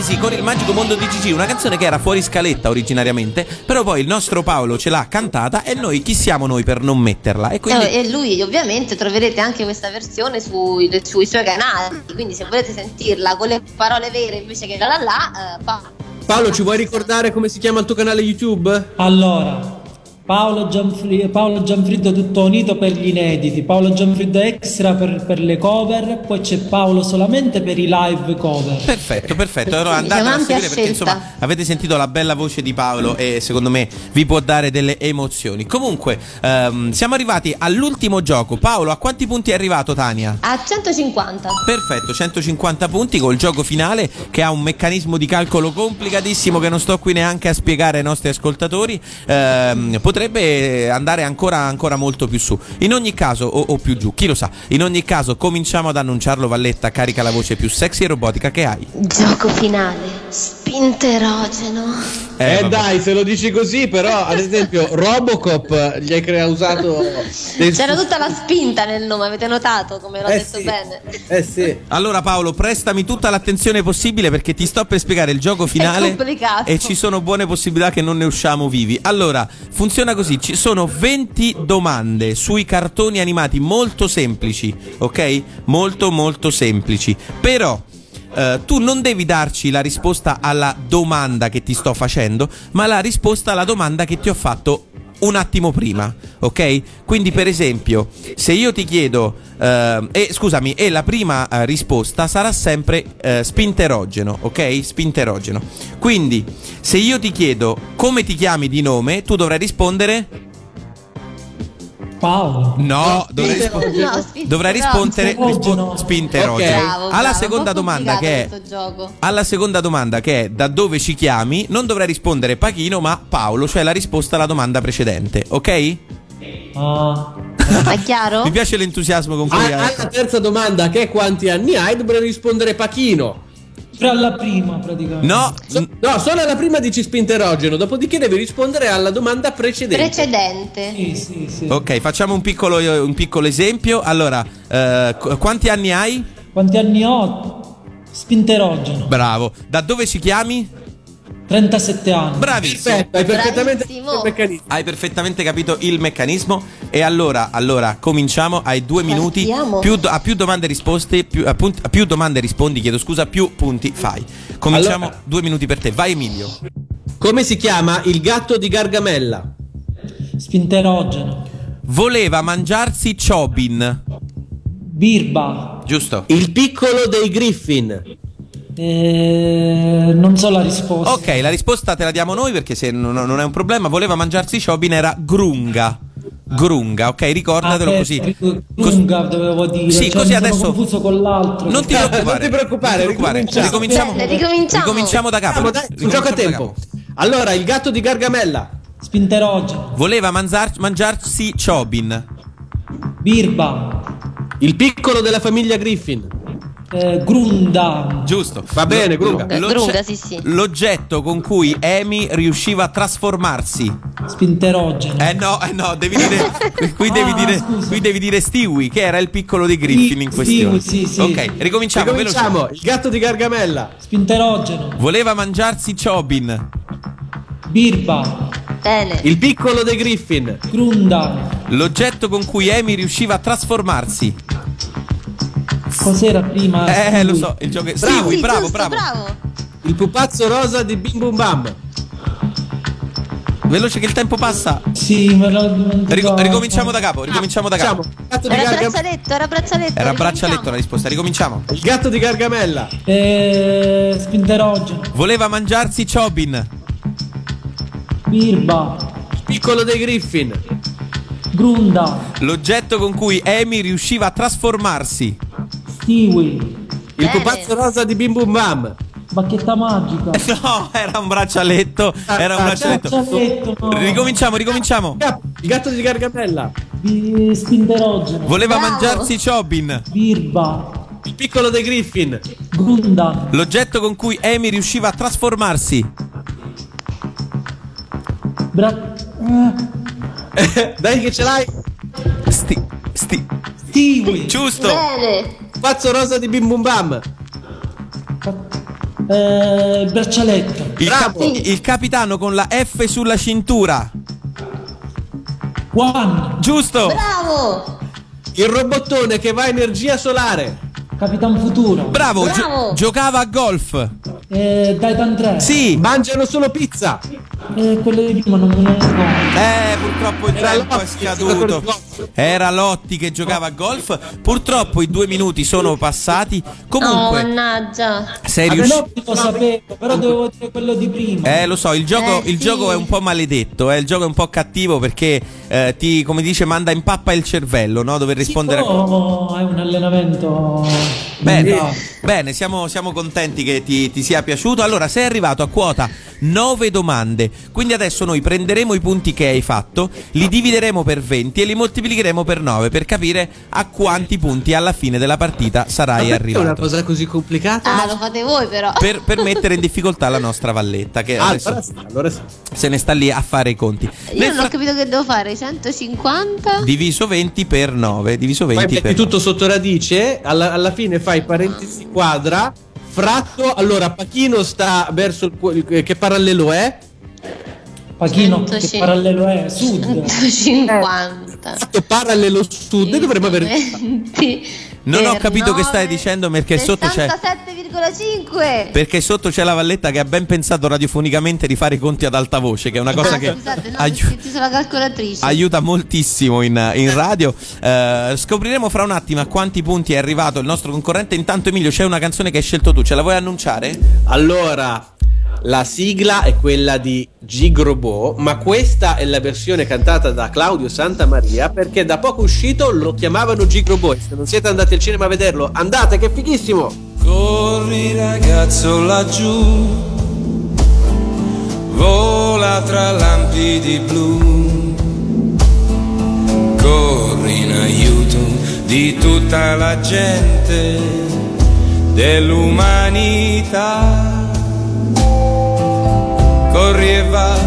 S2: i sorrisi con il magico mondo di Gigi, una canzone che era fuori scaletta originariamente, però poi il nostro Paolo ce l'ha cantata e noi chi siamo noi per non metterla? E quindi
S4: Eh, E lui ovviamente troverete anche questa versione sui, sui suoi canali, quindi se volete sentirla con le parole vere invece che la la la, eh, fa-
S3: Paolo, ci vuoi ricordare come si chiama il tuo canale YouTube?
S6: Allora, Paolo, Gianfri- Paolo Gianfrido tutto unito per gli inediti, Paolo Gianfrido extra per, per le cover, poi c'è Paolo solamente per i live cover.
S2: Perfetto, perfetto. Allora andate a seguire perché insomma avete sentito la bella voce di Paolo e secondo me vi può dare delle emozioni. Comunque, ehm, siamo arrivati all'ultimo gioco. Paolo, a quanti punti è arrivato Tania?
S4: a 150.
S2: Perfetto, 150 punti col gioco finale che ha un meccanismo di calcolo complicatissimo che non sto qui neanche a spiegare ai nostri ascoltatori. Ehm, potrebbe andare ancora, ancora molto più su. In ogni caso, o, o più giù, chi lo sa. In ogni caso, cominciamo ad annunciarlo. Valletta, carica la voce più sexy e robotica che hai.
S4: Gioco finale, spinterogeno.
S3: Eh,
S2: vabbè.
S3: dai, se lo dici così, però, ad esempio, Robocop gli hai causato. dei-
S4: C'era tutta la spinta nel nome, avete notato come l'ho
S3: Eh,
S4: detto
S3: sì.
S4: bene?
S3: Eh sì.
S2: Allora Paolo, prestami tutta l'attenzione possibile perché ti sto per spiegare il gioco finale
S4: complicato.
S2: e ci sono buone possibilità che non ne usciamo vivi. Allora, funziona così, ci sono 20 domande sui cartoni animati molto semplici, ok? Molto molto semplici. Però eh, tu non devi darci la risposta alla domanda che ti sto facendo, ma la risposta alla domanda che ti ho fatto un attimo prima, ok? Quindi, per esempio, se io ti chiedo, eh, e scusami, e la prima eh, risposta sarà sempre eh, spinterogeno, ok? Spinterogeno. Quindi, se io ti chiedo come ti chiami di nome, tu dovrai rispondere.
S6: Paolo.
S2: No, dovrai, rispo-
S4: No,
S2: dovrai rispondere
S6: Spinterogeno.
S2: rispo- spinterogeno.
S4: Bravo,
S2: Alla
S4: bravo,
S2: seconda
S4: un po'
S2: domanda che è alla seconda domanda che è da dove ci chiami, non dovrai rispondere Pachino, ma Paolo, cioè la risposta alla domanda precedente, ok?
S6: Ah,
S4: È chiaro?
S2: Mi piace l'entusiasmo con cui
S3: Ah,
S2: hai-
S3: alla terza domanda, che è quanti anni hai, dovrei rispondere Pachino.
S6: Fra la prima praticamente.
S2: No,
S3: So- no, solo alla prima dici spinterogeno, dopodiché devi rispondere alla domanda precedente.
S4: Precedente.
S6: Sì, sì, sì.
S2: Ok, facciamo un piccolo, un piccolo esempio. Allora, eh, qu- quanti anni hai?
S6: Quanti anni ho? Spinterogeno.
S2: Bravo. Da dove ci chiami?
S6: 37 anni.
S2: Bravissimo.
S3: Perfetto, hai perfettamente
S4: Bravissimo.
S2: Hai perfettamente capito il meccanismo e allora, allora cominciamo, hai due minuti, più a più domande risposte, più, a, punt- a più domande rispondi, chiedo scusa, più punti fai. Cominciamo,
S3: Allora.
S2: due minuti per te, vai Emilio.
S3: Come si chiama il gatto di Gargamella?
S6: Spinterogeno.
S2: Voleva mangiarsi Chobin,
S6: Birba.
S2: giusto?
S3: Il piccolo dei Griffin.
S6: Eh, non so la risposta.
S2: Ok, la risposta te la diamo noi perché se non, non è un problema, voleva mangiarsi Chobin era Grunga. Grunga, ok, ricordatelo
S6: Ah,
S2: così.
S6: eh,
S2: Cos-
S6: Lunga dovevo dire.
S2: Sì,
S6: cioè,
S2: così adesso-
S6: confuso con l'altro.
S2: Non ti
S3: Non
S2: preoccupare.
S3: ti preoccupare,
S2: non ti preoccupare.
S3: ricominciamo.
S2: Ricominciamo,
S4: Bene, ricominciamo.
S2: ricominciamo da capo.
S3: Dai, un
S2: Ricominciamo
S3: gioco a tempo. Allora, il gatto di Gargamella.
S6: Spinterogeno.
S2: Voleva mangiar- mangiarsi Chobin.
S6: Birba.
S3: Il piccolo della famiglia Griffin.
S6: Eh, Grunda.
S2: Giusto.
S3: Va bene. Grunga,
S2: L'ogge-
S4: Grunga, sì, sì.
S2: L'oggetto con cui Amy riusciva a trasformarsi.
S6: Spinterogeno.
S2: Eh no, eh no, devi dire. Qui devi
S6: Ah,
S2: dire,
S6: scusa.
S2: qui devi dire Stewie, che era il piccolo dei Griffin in questione.
S6: sì, sì.
S2: Ok, ricominciamo,
S3: Ricominciamo.
S2: veloce.
S3: Il gatto di Gargamella.
S6: Spinterogeno.
S2: Voleva mangiarsi Chobin.
S6: Birba.
S4: Bene.
S3: Il piccolo dei Griffin.
S6: Grunda.
S2: L'oggetto con cui Amy riusciva a trasformarsi.
S6: Cos'era prima?
S2: Eh, lo so, il gioco.
S4: Bravo,
S2: Stewie,
S4: sì,
S2: bravo,
S4: giusto,
S2: bravo.
S4: bravo.
S3: Il pupazzo rosa di Bim Bum Bam.
S2: Veloce che il tempo passa.
S6: Sì, me l'ho dimenticato.
S2: Rico- ricominciamo da capo, ricominciamo da capo.
S3: Gatto di
S4: Era
S3: Gargamella.
S4: braccialetto, era braccialetto.
S2: Era braccialetto la risposta, ricominciamo.
S3: Il gatto di Gargamella.
S6: Eh, spinterogeno.
S2: Voleva mangiarsi Chobin.
S6: Birba.
S3: Il piccolo dei Griffin.
S6: Grunda.
S2: L'oggetto con cui Amy riusciva a trasformarsi.
S6: Stewie.
S3: Il pupazzo rosa di Bim Bum Bam.
S6: Bacchetta magica.
S2: No, era un braccialetto. Era un braccialetto.
S6: Braccialetto, no.
S2: Ricominciamo, ricominciamo.
S3: Il gatto di Gargamella.
S6: Bi- Spinterogeno.
S2: Voleva
S4: Bravo.
S2: mangiarsi Chobin.
S6: Birba.
S3: Il piccolo dei Griffin.
S6: Grunda.
S2: L'oggetto con cui Amy riusciva a trasformarsi.
S6: Bra- eh,
S3: Dai che ce l'hai.
S2: Sti. Sti.
S6: Stewie.
S2: Giusto.
S4: Bene.
S3: Pupazzo rosa di Bim Bum Bam.
S6: Eh, braccialetto.
S2: Il,
S3: Bravo.
S2: il capitano con la F sulla cintura.
S6: One.
S2: Giusto.
S4: Bravo.
S3: Il robottone che va a energia solare.
S6: Capitan Futuro.
S2: Bravo. gio-
S4: Bravo.
S2: giocava a golf.
S6: Eh, Titan 3.
S2: Sì.
S3: Mangiano solo pizza.
S6: Eh, quello di prima non me ne ricordo.
S2: Eh, purtroppo il
S3: Era
S2: tempo è
S3: Lotti,
S2: scaduto. Era Lotti che giocava a golf. Purtroppo i due minuti sono passati.
S4: Oh,
S2: Comunque,
S4: mannaggia.
S2: sei riuscito.
S6: no, lo sapevo, però dovevo dire quello di prima.
S2: Eh, lo so, il gioco,
S4: Eh,
S2: il
S4: sì.
S2: gioco è un po' maledetto, eh, il gioco è un po' cattivo perché eh, ti, come dice, manda in pappa il cervello, no? Dover rispondere a...
S6: Oh, è un allenamento.
S2: Bene, bene siamo, siamo contenti che ti, ti sia piaciuto. Allora, sei arrivato a quota 9 domande, quindi adesso noi prenderemo i punti che hai fatto, li divideremo per 20 e li moltiplicheremo per 9 per capire a quanti punti alla fine della partita sarai
S3: Ma perché è una
S2: arrivato.
S3: cosa così complicata?
S4: Ah, lo fate voi però.
S2: Per, per mettere in difficoltà la nostra valletta, che
S3: Ah,
S2: adesso
S3: allora sì, allora sì.
S2: se ne sta lì a fare i conti.
S4: Io
S2: Nel
S4: non ho
S2: fra-
S4: capito che devo fare. 150?
S2: Diviso 20 per 9, diviso
S3: Poi
S2: 20
S3: metti
S2: per
S3: tutto sotto radice, alla, alla fine fai parentesi quadra, fratto, allora Pachino sta verso il, il- che parallelo è?
S6: Pachino, che
S4: 150.
S6: parallelo è? Sud.
S4: 150.
S3: Fratto parallelo sud, e dovremmo avere
S4: 20
S2: Non ho capito che
S4: 9,
S2: stai dicendo perché sotto c'è
S4: 67,5.
S2: perché sotto c'è la valletta che ha ben pensato radiofonicamente di fare i conti ad alta voce, che è una cosa
S4: Ah,
S2: che
S4: scusate, no,
S2: aiu-
S4: calcolatrice.
S2: aiuta moltissimo in, in radio. Eh, scopriremo fra un attimo a quanti punti è arrivato il nostro concorrente. Intanto, Emilio, c'è una canzone che hai scelto tu, ce la vuoi annunciare?
S3: Allora, la sigla è quella di Gigrobo, ma questa è la versione cantata da Claudio Santamaria perché da poco uscito lo chiamavano Gigrobo. E Se non siete andati al cinema a vederlo, andate, che è fighissimo!
S12: Corri ragazzo laggiù, vola tra lampi blu, corri in aiuto di tutta la gente dell'umanità corri e va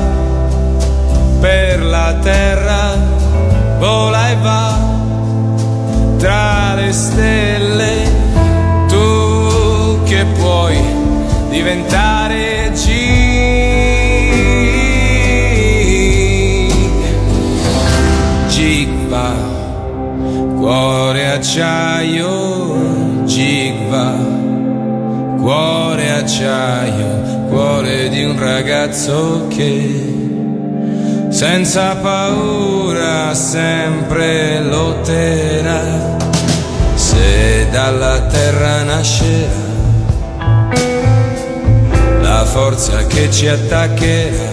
S12: per la terra, vola e va tra le stelle, tu che puoi diventare G. Gigva, cuore acciaio, Gigva, cuore acciaio cuore di un ragazzo che senza paura sempre lotterà. Se dalla terra nascerà la forza che ci attaccherà,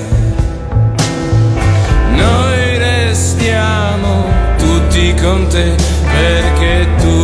S12: noi restiamo tutti con te perché tu,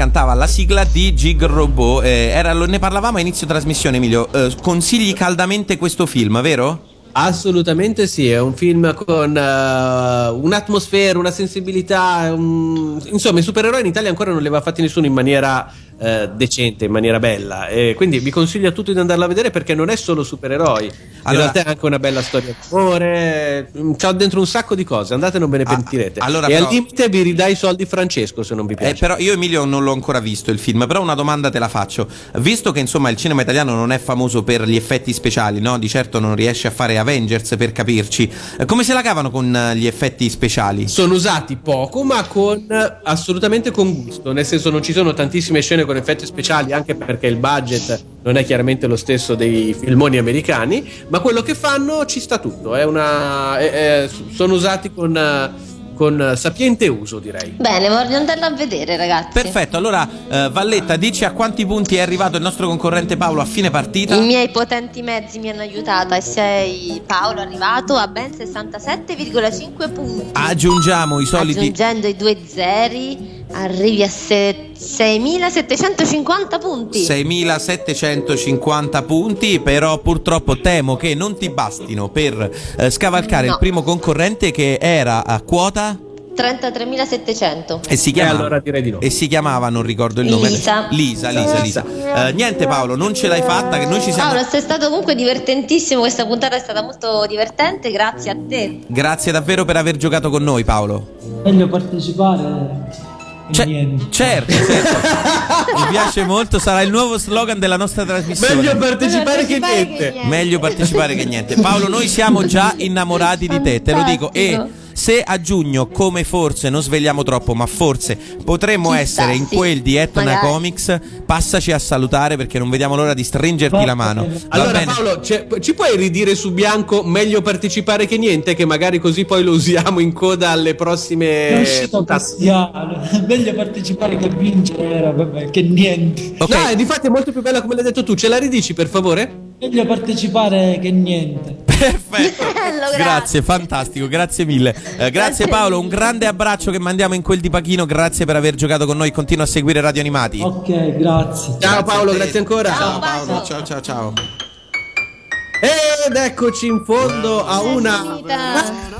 S2: cantava la sigla di Gig Robot. Eh, era- ne parlavamo a inizio trasmissione, Emilio. Eh, consigli caldamente questo film, vero?
S3: Assolutamente sì, è un film con eh, un'atmosfera, una sensibilità. un- Insomma, i supereroi in Italia ancora non li aveva fatti nessuno in maniera eh, decente, in maniera bella. E quindi vi consiglio a tutti di andarla a vedere perché non è solo supereroi. In
S2: Allora-
S3: realtà è anche una bella storia d'amore. mm, C'ha dentro un sacco di cose. Andate, non ve ne pentirete.
S2: allora
S3: e
S2: però-
S3: al limite vi ridai i soldi Francesco se non vi piace.
S2: Eh, però io Emilio non l'ho ancora visto il film, però una domanda te la faccio. Visto che insomma il cinema italiano non è famoso per gli effetti speciali, no? Di certo non riesce a fare Avengers per capirci. Eh, Come se la cavano con eh, gli effetti speciali?
S3: sono usati poco, ma con assolutamente con gusto. Nel senso, non ci sono tantissime scene con effetti speciali, anche perché il budget non è chiaramente lo stesso dei filmoni americani. Ma quello che fanno ci sta tutto. Una, è- è- sono usati con, eh, con sapiente uso, direi.
S4: Bene, voglio andarla a vedere, ragazzi.
S2: Perfetto, allora eh, Valletta, dici a quanti punti è arrivato il nostro concorrente Paolo a fine partita?
S4: I miei potenti mezzi mi hanno aiutata e sei Paolo arrivato a ben 67,5 punti.
S2: Aggiungiamo i soliti
S4: Aggiungendo i due zeri arrivi a se- 6.750 punti.
S2: 6.750 punti, però purtroppo temo che non ti bastino per eh, scavalcare
S4: No.
S2: il primo concorrente che era a quota
S4: 33.700.
S2: e si chiamava,
S3: allora direi di no.
S2: e si chiamava, non ricordo il nome.
S4: Lisa.
S2: Lisa, Lisa, Lisa. Eh, niente Paolo, non ce l'hai fatta, che noi ci siamo...
S4: Paolo, sei stato comunque divertentissimo. Questa puntata è stata molto divertente. Grazie a te.
S2: Grazie davvero per aver giocato con noi Paolo.
S6: Meglio partecipare
S2: Ce-
S6: niente.
S2: certo, certo. Mi piace molto, sarà il nuovo slogan della nostra trasmissione.
S3: Meglio partecipare che
S4: Partecipare
S3: niente.
S4: che niente.
S2: Meglio partecipare che niente. Paolo, noi siamo già innamorati di te, te lo dico. E. se a giugno, come forse, non svegliamo troppo, ma forse potremmo
S4: Ci
S2: essere
S4: sta,
S2: in
S4: sì.
S2: quel di Etna
S4: Magari.
S2: Comics, passaci a salutare perché non vediamo l'ora di stringerti la mano. Va
S3: Allora
S2: bene?
S3: Paolo, ci puoi ridire su bianco meglio partecipare che niente? Che magari così poi lo usiamo in coda alle
S6: È
S3: prossime.
S6: Meglio partecipare che vincere era, vabbè, che niente.
S2: Ok.
S3: No, e difatti è molto più bella come l'hai detto tu. Ce la ridici per favore?
S6: Meglio partecipare che niente.
S2: Perfetto. Grazie, fantastico, grazie mille. Eh, grazie Paolo, un grande abbraccio che mandiamo in quel di Pachino, grazie per aver giocato con noi, continua a seguire Radio Animati.
S6: Ok, grazie.
S3: Ciao Paolo, grazie ancora.
S2: Ciao Paolo, ciao ciao ciao.
S3: Ed eccoci in fondo a una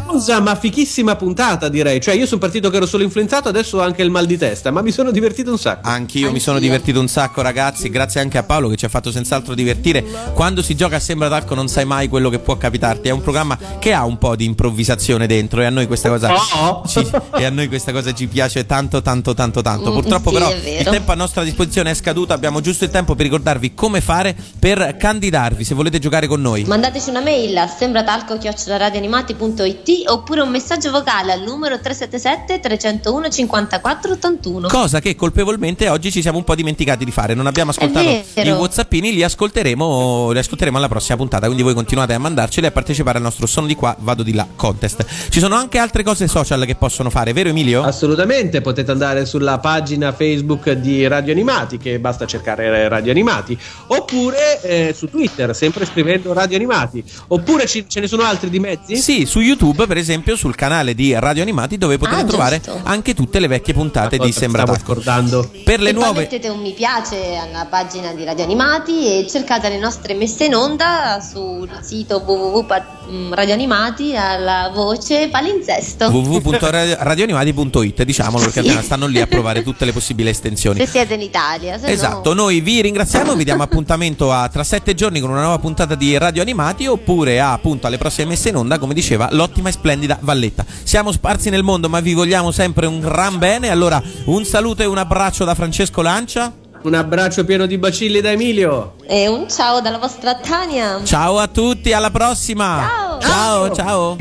S3: cosa ma fichissima puntata direi. Cioè io sono partito che ero solo influenzato, adesso ho anche il mal di testa, ma mi sono divertito un sacco.
S2: Anch'io mi sono divertito un sacco ragazzi, grazie anche a Paolo che ci ha fatto senz'altro divertire. Quando si gioca a Sembra Talco non sai mai quello che può capitarti, è un programma che ha un po' di improvvisazione dentro e a noi questa cosa,
S3: Oh.
S2: ci, e a noi questa cosa ci piace tanto tanto tanto tanto.
S4: Mm,
S2: Purtroppo
S4: sì,
S2: però il tempo a nostra disposizione è scaduto, abbiamo giusto il tempo per ricordarvi come fare per candidarvi se volete giocare con noi.
S4: Mandateci una mail a sembratalco.radioanimati.it oppure un messaggio vocale al numero 377 301 54 81.
S2: Cosa che colpevolmente oggi ci siamo un po' dimenticati di fare. Non abbiamo ascoltato i. Whatsappini, li ascolteremo, li ascolteremo alla prossima puntata. Quindi voi continuate a mandarceli e a partecipare al nostro Sono di qua, vado di là contest. Ci sono anche altre cose social che possono fare, vero Emilio?
S3: Assolutamente, potete andare sulla pagina Facebook di Radio Animati, che basta cercare Radio Animati, oppure eh, su Twitter, sempre scrivendo Radio Animati. Oppure ci- ce ne sono altri di mezzi?
S2: Sì, su YouTube, per esempio, sul canale di Radio Animati, dove potete
S4: Ah,
S2: trovare
S4: giusto.
S2: anche tutte le vecchie puntate di Sembra
S3: stavo
S2: Talco.
S3: scordando.
S2: Per le
S4: e poi
S2: nuove.
S4: mettete un mi piace alla pagina di Radio Animati e cercate le nostre messe in onda sul sito www.radioanimati alla voce palinsesto.
S2: www.radioanimati.it diciamolo perché
S4: Sì.
S2: stanno lì a provare tutte le possibili estensioni.
S4: Se siete in Italia, se no-
S2: Esatto, noi vi ringraziamo, vi diamo appuntamento a tra sette giorni con una nuova puntata di Radio Animati oppure a, appunto alle prossime messe in onda, come diceva l'ottima e splendida Valletta. Siamo sparsi nel mondo ma vi vogliamo sempre un gran bene, allora un saluto e un abbraccio da Francesco Lancia.
S3: Un abbraccio pieno di bacilli da Emilio.
S4: E un ciao dalla vostra Tania.
S2: Ciao a tutti, alla prossima!
S4: Ciao.
S2: ciao! ciao.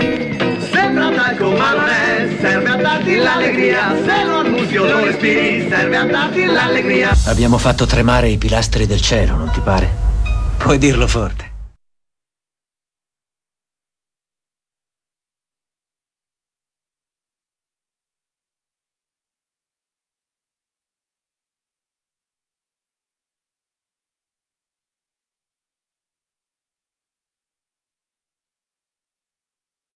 S1: Sembra talco ma non è, serve a darti l'allegria, se lo annusi o lo respiri, serve a darti l'allegria.
S5: Abbiamo fatto tremare i pilastri del cielo, non ti pare? Puoi dirlo forte.